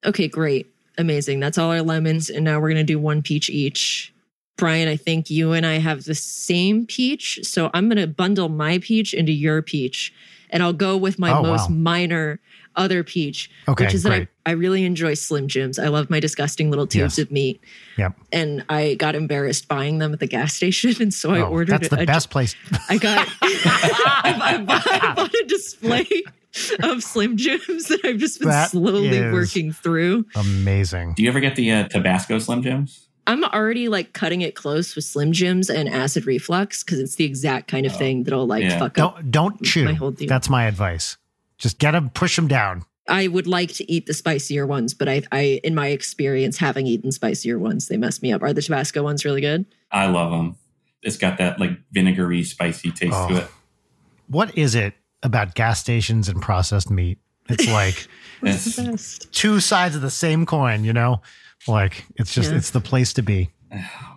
Okay, great. Amazing. That's all our lemons. And now we're going to do one peach each. Brian, I think you and I have the same peach. So I'm going to bundle my peach into your peach. And I'll go with my Oh, most wow. minor other peach, Okay, which is that. I, I really enjoy Slim Jims. I love my disgusting little tubes Yes. of meat. Yep. And I got embarrassed buying them at the gas station. And so I Oh, ordered that's the a, best place. I got I, I bought, I bought a display of Slim Jims that I've just been That slowly working through. Amazing. Do you ever get the uh, Tabasco Slim Jims? I'm already like cutting it close with Slim Jims and acid reflux because it's the exact kind of Oh, thing that'll like yeah. fuck up. Don't don't chew. My whole deal. That's my advice. Just get them, push them down. I would like to eat the spicier ones, but I, I, in my experience, having eaten spicier ones, they mess me up. Are the Tabasco ones really good? I love them. It's got that like vinegary, spicy taste Oh. to it. What is it about gas stations and processed meat? It's like What's Yes. the best? two sides of the same coin, you know? Like it's just Yeah. it's the place to be.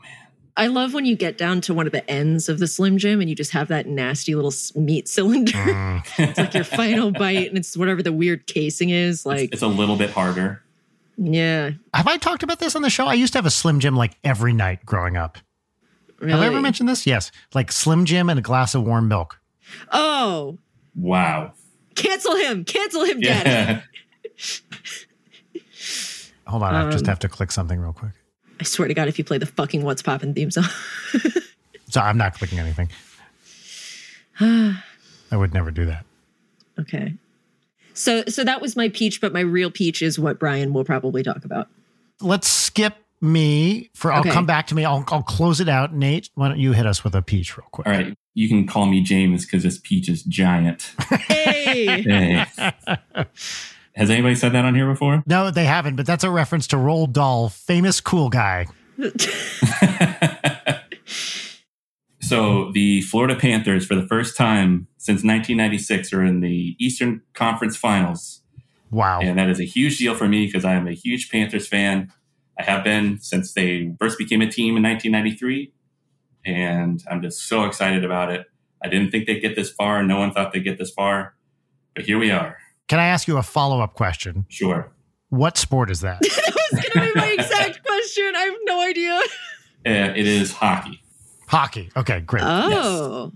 Man, I love when you get down to one of the ends of the Slim Jim and you just have that nasty little meat cylinder. Mm. it's like your final bite, and it's whatever the weird casing is. Like, it's a little bit harder. yeah, Have I talked about this on the show? I used to have a Slim Jim like every night growing up. really. Have I ever mentioned this? Yes. Like Slim Jim and a glass of warm milk. Oh, Wow. cancel him! Cancel him, Daddy. Yeah. Hold on, I just Um, have to click something real quick. I swear to God, if you play the fucking What's Poppin' theme song. So I'm not clicking anything. I would never do that. okay. So, so that was my peach, but my real peach is what Brian will probably talk about. Let's skip me for I'll Okay. come back to me. I'll I'll close it out. Nate, why don't you hit us with a peach real quick? All right. You can call me James because this peach is giant. Hey, Hey. Has anybody said that on here before? No, they haven't, but that's a reference to Roald Dahl, famous cool guy. so the Florida Panthers, for the first time since 1996, are in the Eastern Conference Finals, Wow. and that is a huge deal for me because I am a huge Panthers fan. I have been since they first became a team in 1993, and I'm just so excited about it. I didn't think they'd get this far. No one thought they'd get this far, but here we are. Can I ask you a follow up question? Sure. What sport is that? that was gonna be my exact question. I have no idea. Uh, it is hockey. Hockey. Okay, great. Oh,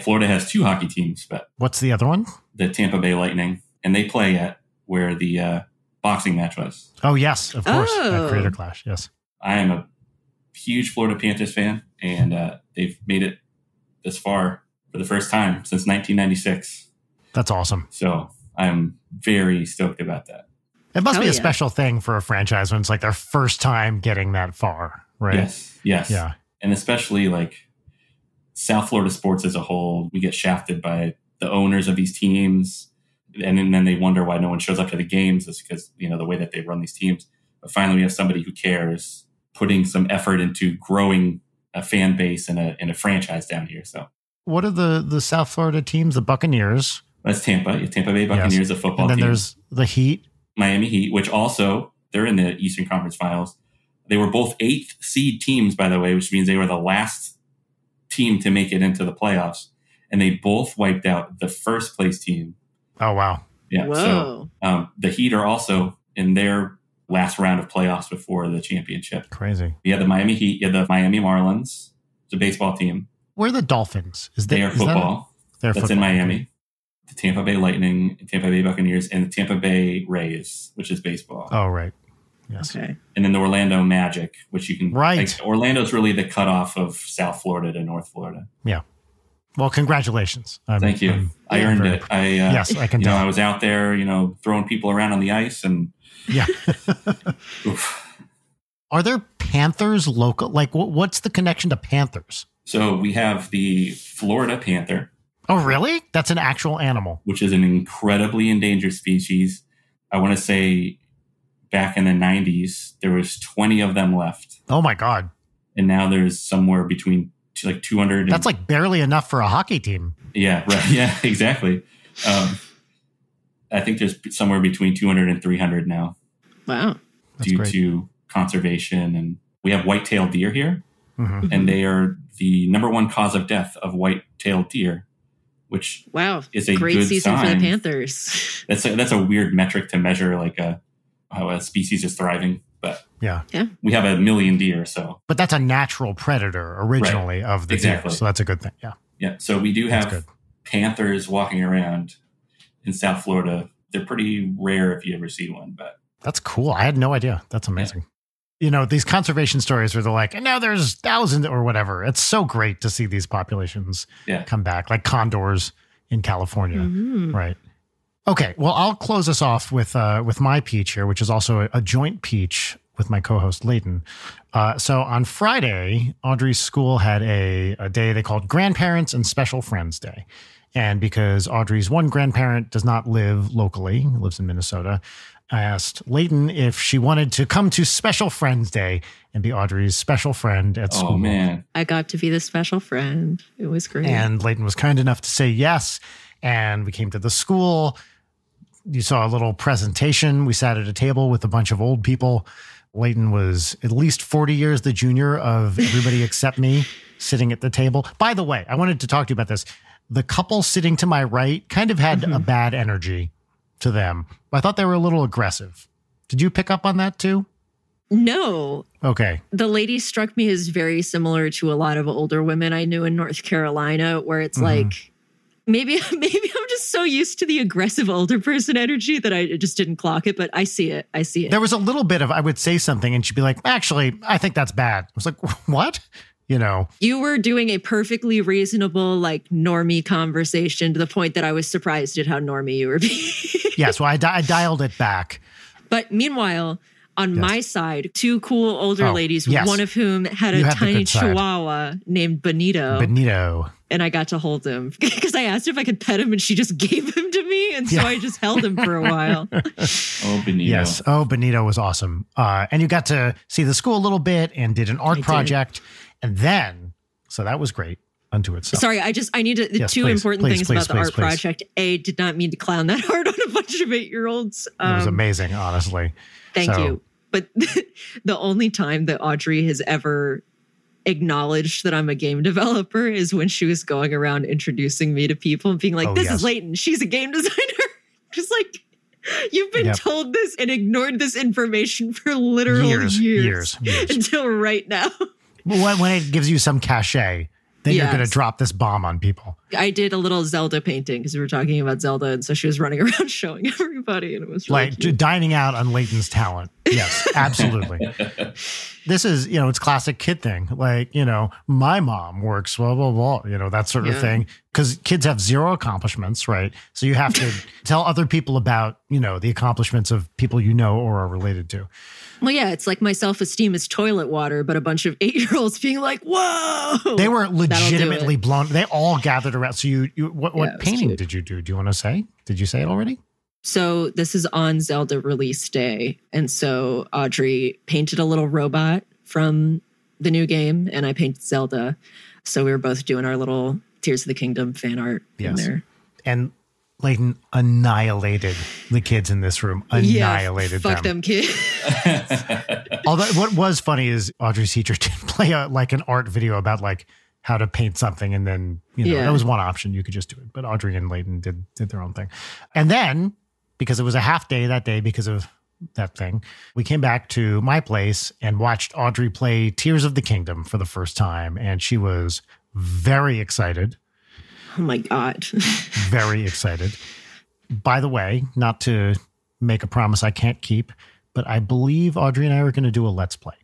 Florida has two hockey teams, but What's the other one? the Tampa Bay Lightning, and they play at where the uh, boxing match was. Oh, yes, of course. Oh. At Creator Clash. Yes. I am a huge Florida Panthers fan, and uh, they've made it this far for the first time since 1996. That's awesome. So I'm very stoked about that. It must Hell be a yeah. special thing for a franchise when it's like their first time getting that far, right? Yes, yes, Yeah. and especially like South Florida sports as a whole, we get shafted by the owners of these teams, and then- then they wonder why no one shows up to the games. Is because you know the way that they run these teams. But finally, we have somebody who cares, putting some effort into growing a fan base and a and a franchise down here. So What are the the South Florida teams? The Buccaneers, that's Tampa, yeah, Tampa Bay Buccaneers, a football and then team. there's the Heat. Miami Heat, which also they're in the Eastern Conference Finals. They were both eighth seed teams, by the way, which means they were the last team to make it into the playoffs, and they both wiped out the first place team. Oh wow. Yeah, so whoa. um, the Heat are also in their last round of playoffs before the championship. Crazy. You had the Miami Heat, you had the Miami Marlins, it's a baseball team. Where are the Dolphins? Is They that- are is that- football. they're That's in. Miami. The Tampa Bay Lightning, Tampa Bay Buccaneers, and the Tampa Bay Rays, which is baseball. Oh right. Yes. Okay. and then the Orlando Magic, which you can Right. like, Orlando's really the cutoff of South Florida to North Florida. Yeah. Well, congratulations. I'm- Thank you. I'm I earned very- it. I uh, Yes, I can you know tell. I was out there, you know, throwing people around on the ice, and Yeah. oof. Are there Panthers local? Like, what's the connection to Panthers? so we have the Florida panther, Oh, really? That's an actual animal. which is an incredibly endangered species. I want to say back in the '90s there was 20 of them left, Oh my god, and now there's somewhere between t- like 200. and- that's like barely enough for a hockey team. Yeah, right. Yeah, exactly. Um, I think there's somewhere between 200 and 300 now Wow. That's due great. to conservation. And we have white-tailed deer here, Mhm. and they are the number one cause of death of white-tailed deer, which Wow. is a Great good season for the. Panthers. That's a, that's a weird metric to measure like a how a species is thriving. but Yeah. we have a million deer. So But that's a natural predator originally of the Exactly. deer. So that's a good thing. Yeah. yeah, so we do have panthers walking around in South Florida. They're pretty rare if you ever see one, but That's cool. I had no idea. That's amazing. You know, these conservation stories where they're like, and now there's thousands or whatever. It's so great to see these populations Yeah. come back, like condors in California. Mhm. Right. Okay. Well, I'll close us off with uh, with my peach here, which is also a, a joint peach with my co-host Leighton. Uh, so on Friday, Audrey's school had a, a day they called Grandparents and Special Friends Day. And because Audrey's one grandparent does not live locally, lives in Minnesota, I asked Leighton if she wanted to come to Special Friends Day and be Audrey's special friend at oh, school. oh man, I got to be the special friend. It was great. And Leighton was kind enough to say yes. And we came to the school. You saw a little presentation. We sat at a table with a bunch of old people. Leighton was at least 40 years the junior of everybody except me sitting at the table. By the way, I wanted to talk to you about this. The couple sitting to my right kind of had mm-hmm. a bad energy to them. I thought they were a little aggressive. Did you pick up on that too? no, Okay. the lady struck me as very similar to a lot of older women I knew in North Carolina, where it's Mhm. like maybe maybe I'm just so used to the aggressive older person energy that I just didn't clock it, but I see it. I see it. There was a little bit of, I would say something and she'd be like, actually, I think that's bad. I was like, what? You know, you were doing a perfectly reasonable, like normie conversation to the point that I was surprised at how normie you were being. yeah. So I, di- I dialed it back. But meanwhile, on Yes. my side, two cool older Oh, ladies, yes. one of whom had You a had tiny good side. chihuahua named Benito, Benito. and I got to hold him because I asked if I could pet him, and she just gave him to me, and so Yeah. I just held him for a while. oh Benito. Yes. Oh, Benito was awesome. Uh, and you got to see the school a little bit and did an art I did. And then, so that was great unto itself. Sorry, I just I need to. The Yes, two please, important please, things please, about the art project. A did not mean to clown that hard on a bunch of eight year olds. it was Um, amazing, honestly. Thank So- you. But the only time that Audrey has ever acknowledged that I'm a game developer is when she was going around introducing me to people and being like, Oh, this yes. is Leighton. She's a game designer. Just like, you've been Yep. told this and ignored this information for literal Years, years, years, years. until right now. When, when it gives you some cachet, then you're going to drop this bomb on people. I did a little Zelda painting because we were talking about Zelda. And so she was running around showing everybody. And it was really like cute. dining out on Leighton's talent. Yes, absolutely. this is, you know, it's classic kid thing. Like, you know, my mom works, blah, blah, blah, you know, that sort of thing. Because kids have zero accomplishments, right? So you have to tell other people about, you know, the accomplishments of people you know or are related to. Well, yeah, it's like my self esteem is toilet water, but a bunch of eight year olds being like, whoa. They were legitimately blown. They all gathered around. So you, you what, Yeah, what it painting cute. did you do? Do you want to say? Did you say it already? So this is on Zelda release day. And so Audrey painted a little robot from the new game, and I painted Zelda. So we were both doing our little Tears of the Kingdom fan art in there. And Leighton annihilated the kids in this room. Annihilated yeah, fuck them, kids. Although what was funny is Audrey's teacher did play a, like an art video about like how to paint something, and then you know Yeah. that was one option you could just do it. But Audrey and Leighton did did their own thing, and then because it was a half day that day because of that thing, we came back to my place and watched Audrey play Tears of the Kingdom for the first time, and she was very excited, oh my God. very excited. By the way, not to make a promise I can't keep, but I believe Audrey and I are going to do a let's play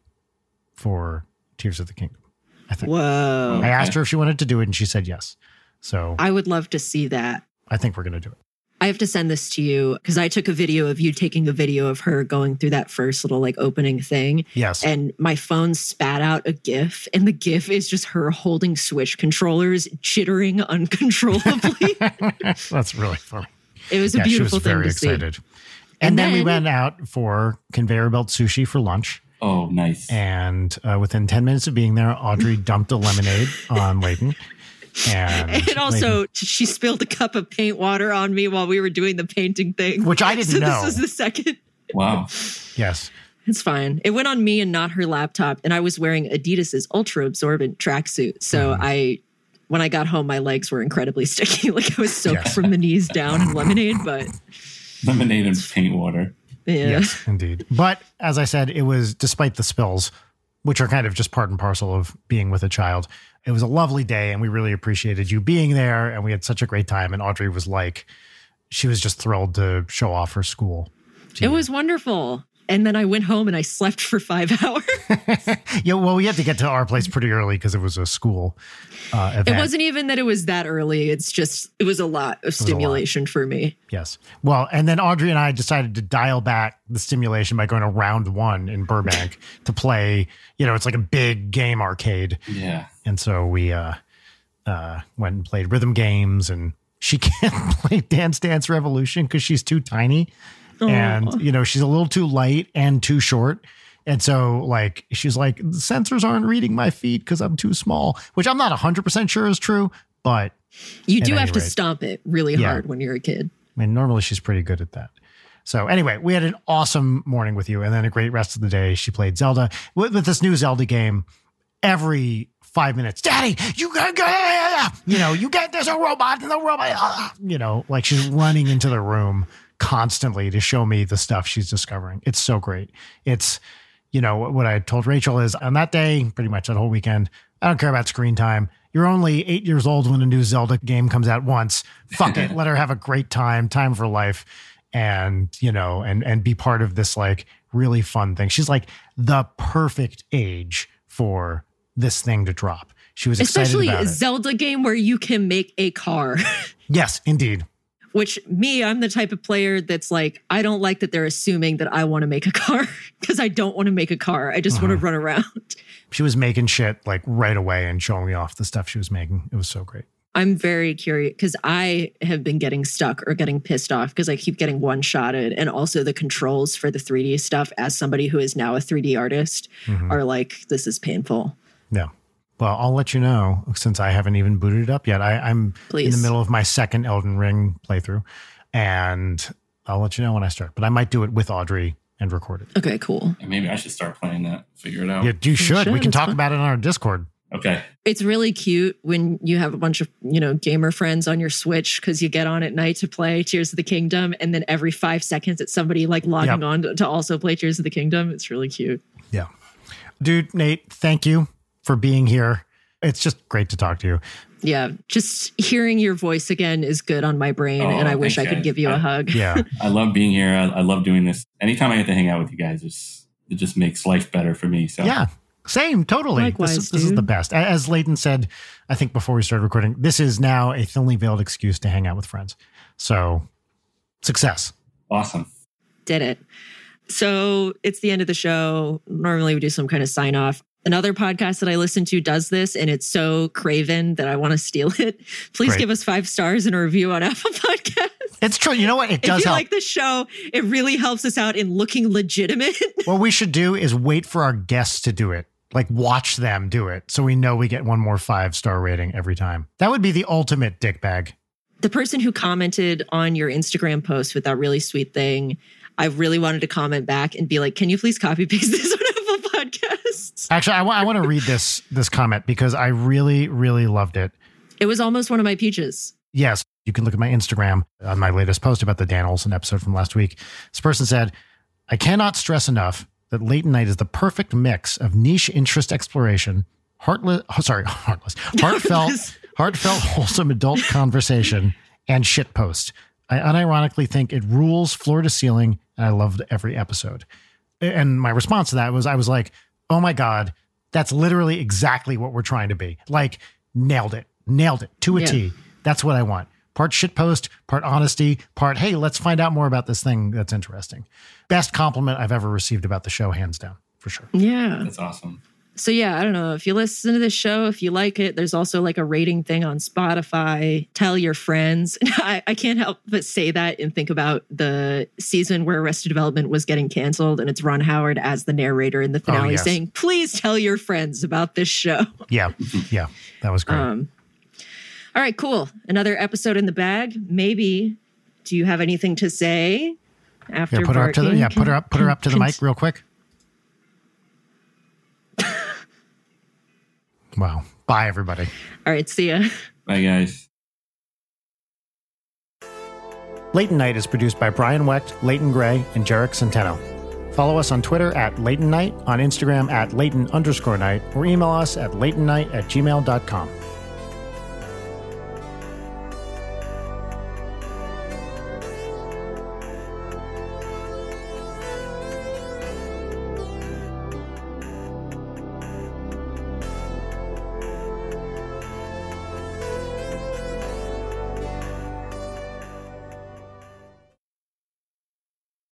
for Tears of the Kingdom. I think. Whoa. I asked her if she wanted to do it, and she said yes. So I would love to see that. I think we're going to do it. I have to send this to you because I took a video of you taking a video of her going through that first little like opening thing. Yes. and my phone spat out a GIF, and the GIF is just her holding Switch controllers, jittering uncontrollably. That's really funny. it was a yeah, she beautiful was thing very to see. excited. And, And then, we went out for conveyor belt sushi for lunch. oh, nice. And uh, within 10 minutes of being there, Audrey dumped a lemonade on Leighton. And, And also, Leighton- she spilled a cup of paint water on me while we were doing the painting thing. Which I didn't so know. This is the second. Wow. yes. It's fine. It went on me and not her laptop. And I was wearing Adidas's ultra absorbent tracksuit. So Mm-hmm. I, when I got home, my legs were incredibly sticky. Like I was soaked Yes. from the knees down in lemonade. But Lemonade and paint water. Yeah. Yes, indeed. But as I said, it was despite the spills, which are kind of just part and parcel of being with a child. It was a lovely day, and we really appreciated you being there, and we had such a great time. And Audrey was like, she was just thrilled to show off her school. It you. was wonderful. And then I went home and I slept for five hours. yeah. Well, we had to get to our place pretty early because it was a school uh, event. It wasn't even that it was that early. It's just, it was a lot of a lot. stimulation for me. Yes. Well, and then Audrey and I decided to dial back the stimulation by going to round one in Burbank to play. You know, it's like a big game arcade. Yeah. And so we uh, uh, went and played rhythm games, and she can't play Dance Dance Revolution because she's too tiny, and you know she's a little too light and too short. And so, like, she's like, the sensors aren't reading my feet because I'm too small, which I'm not 100% sure is true. But You do have to stomp it really Yeah. hard when you're a kid. I mean, normally she's pretty good at that. So anyway, we had an awesome morning with you, and then a great rest of the day. She played Zelda with, with this new Zelda game. Every five minutes, Daddy, you got, you know, you get there's a robot and the robot, ah," you know, like she's running into the room constantly to show me the stuff she's discovering. It's so great. It's you know what I told Rachel is on that day, pretty much that whole weekend. I don't care about screen time. You're only eight years old when a new Zelda game comes out once. Fuck it, let her have a great time, time for life, and you know, and and be part of this like really fun thing. She's like the perfect age for this thing to drop. She was Especially excited a about it. Zelda game where you can make a car. Yes, indeed. Which me, I'm the type of player that's like, I don't like that they're assuming that I want to make a car because I don't want to make a car. I just want to run around. She was making shit like right away and showing me off the stuff she was making. It was so great. I'm very curious because I have been getting stuck or getting pissed off because I keep getting one shotted. And also, the controls for the 3D stuff, as somebody who is now a 3D artist, Mhm. are like, this is painful. Yeah. Well, I'll let you know since I haven't even booted it up yet. I, I'm in the middle of my second Elden Ring playthrough, and I'll let you know when I start. But I might do it with Audrey and record it. Okay, cool. And maybe I should start playing that. Figure it out. Yeah, you should. should, We can it's talk fun. about it on our Discord. Okay. It's really cute when you have a bunch of, you know, gamer friends on your Switch because you get on at night to play Tears of the Kingdom. And then every five seconds, it's somebody like logging Yep. on to, to also play Tears of the Kingdom. It's really cute. Yeah. Dude, Nate, thank you for being here. It's just great to talk to you. Yeah, just hearing your voice again is good on my brain. Oh, and I wish I thanks, could give you a I- hug. Yeah. I love being here. I, I love doing this. Anytime I get to hang out with you guys, it's, it just makes life better for me. So Yeah. Same, totally. Likewise, this, is, this is the best. As Leighton said, I think before we started recording, this is now a thinly veiled excuse to hang out with friends. So, success. awesome. did it. So it's the end of the show. Normally we do some kind of sign off. Another podcast that I listen to does this, and it's so craven that I want to steal it. Please Great. give us five stars and a review on Apple Podcasts. It's true. You know what? It does. If you help. like the show, it really helps us out in looking legitimate. what we should do is wait for our guests to do it. Like watch them do it so we know we get one more five star rating every time. That would be the ultimate dick bag. the person who commented on your Instagram post with that really sweet thing, I really wanted to comment back and be like, "Can you please copy paste this on Apple Podcasts?" Actually, I want I want to read this this comment because I really really loved it. It was almost one of my peaches. Yes, you can look at my Instagram on my latest post about the Dan Olson episode from last week. This person said, I cannot stress enough that Leighton Night is the perfect mix of niche interest exploration, heartless, oh, sorry, heartless, heartfelt, heartfelt, wholesome adult conversation, and shitpost. I unironically think it rules floor to ceiling, and I loved every episode. And my response to that was, I was like, oh my God, that's literally exactly what we're trying to be. Like, nailed it, nailed it to a Yeah. T. That's what I want. Part shitpost, part honesty, part, hey, let's find out more about this thing that's interesting. Best compliment I've ever received about the show, hands down, for sure. Yeah. That's awesome. So yeah, I don't know if you listen to this show, if you like it, there's also like a rating thing on Spotify. Tell your friends. I, I can't help but say that and think about the season where Arrested Development was getting canceled, and it's Ron Howard as the narrator in the finale Oh, yes. saying, "Please tell your friends about this show." Yeah, yeah, that was great. Um, all right, cool. Another episode in the bag. Maybe. Do you have anything to say after? yeah, put her up to the yeah, put her up, put her up to the mic real quick. Wow. Bye, everybody. All right, see ya. Bye, guys. Leighton Night is produced by Brian Wecht, Leighton Gray, and Jarek Centeno. Follow us on Twitter at Leighton Night, on Instagram at Leighton underscore night, or email us at leightonnight at gmail.com.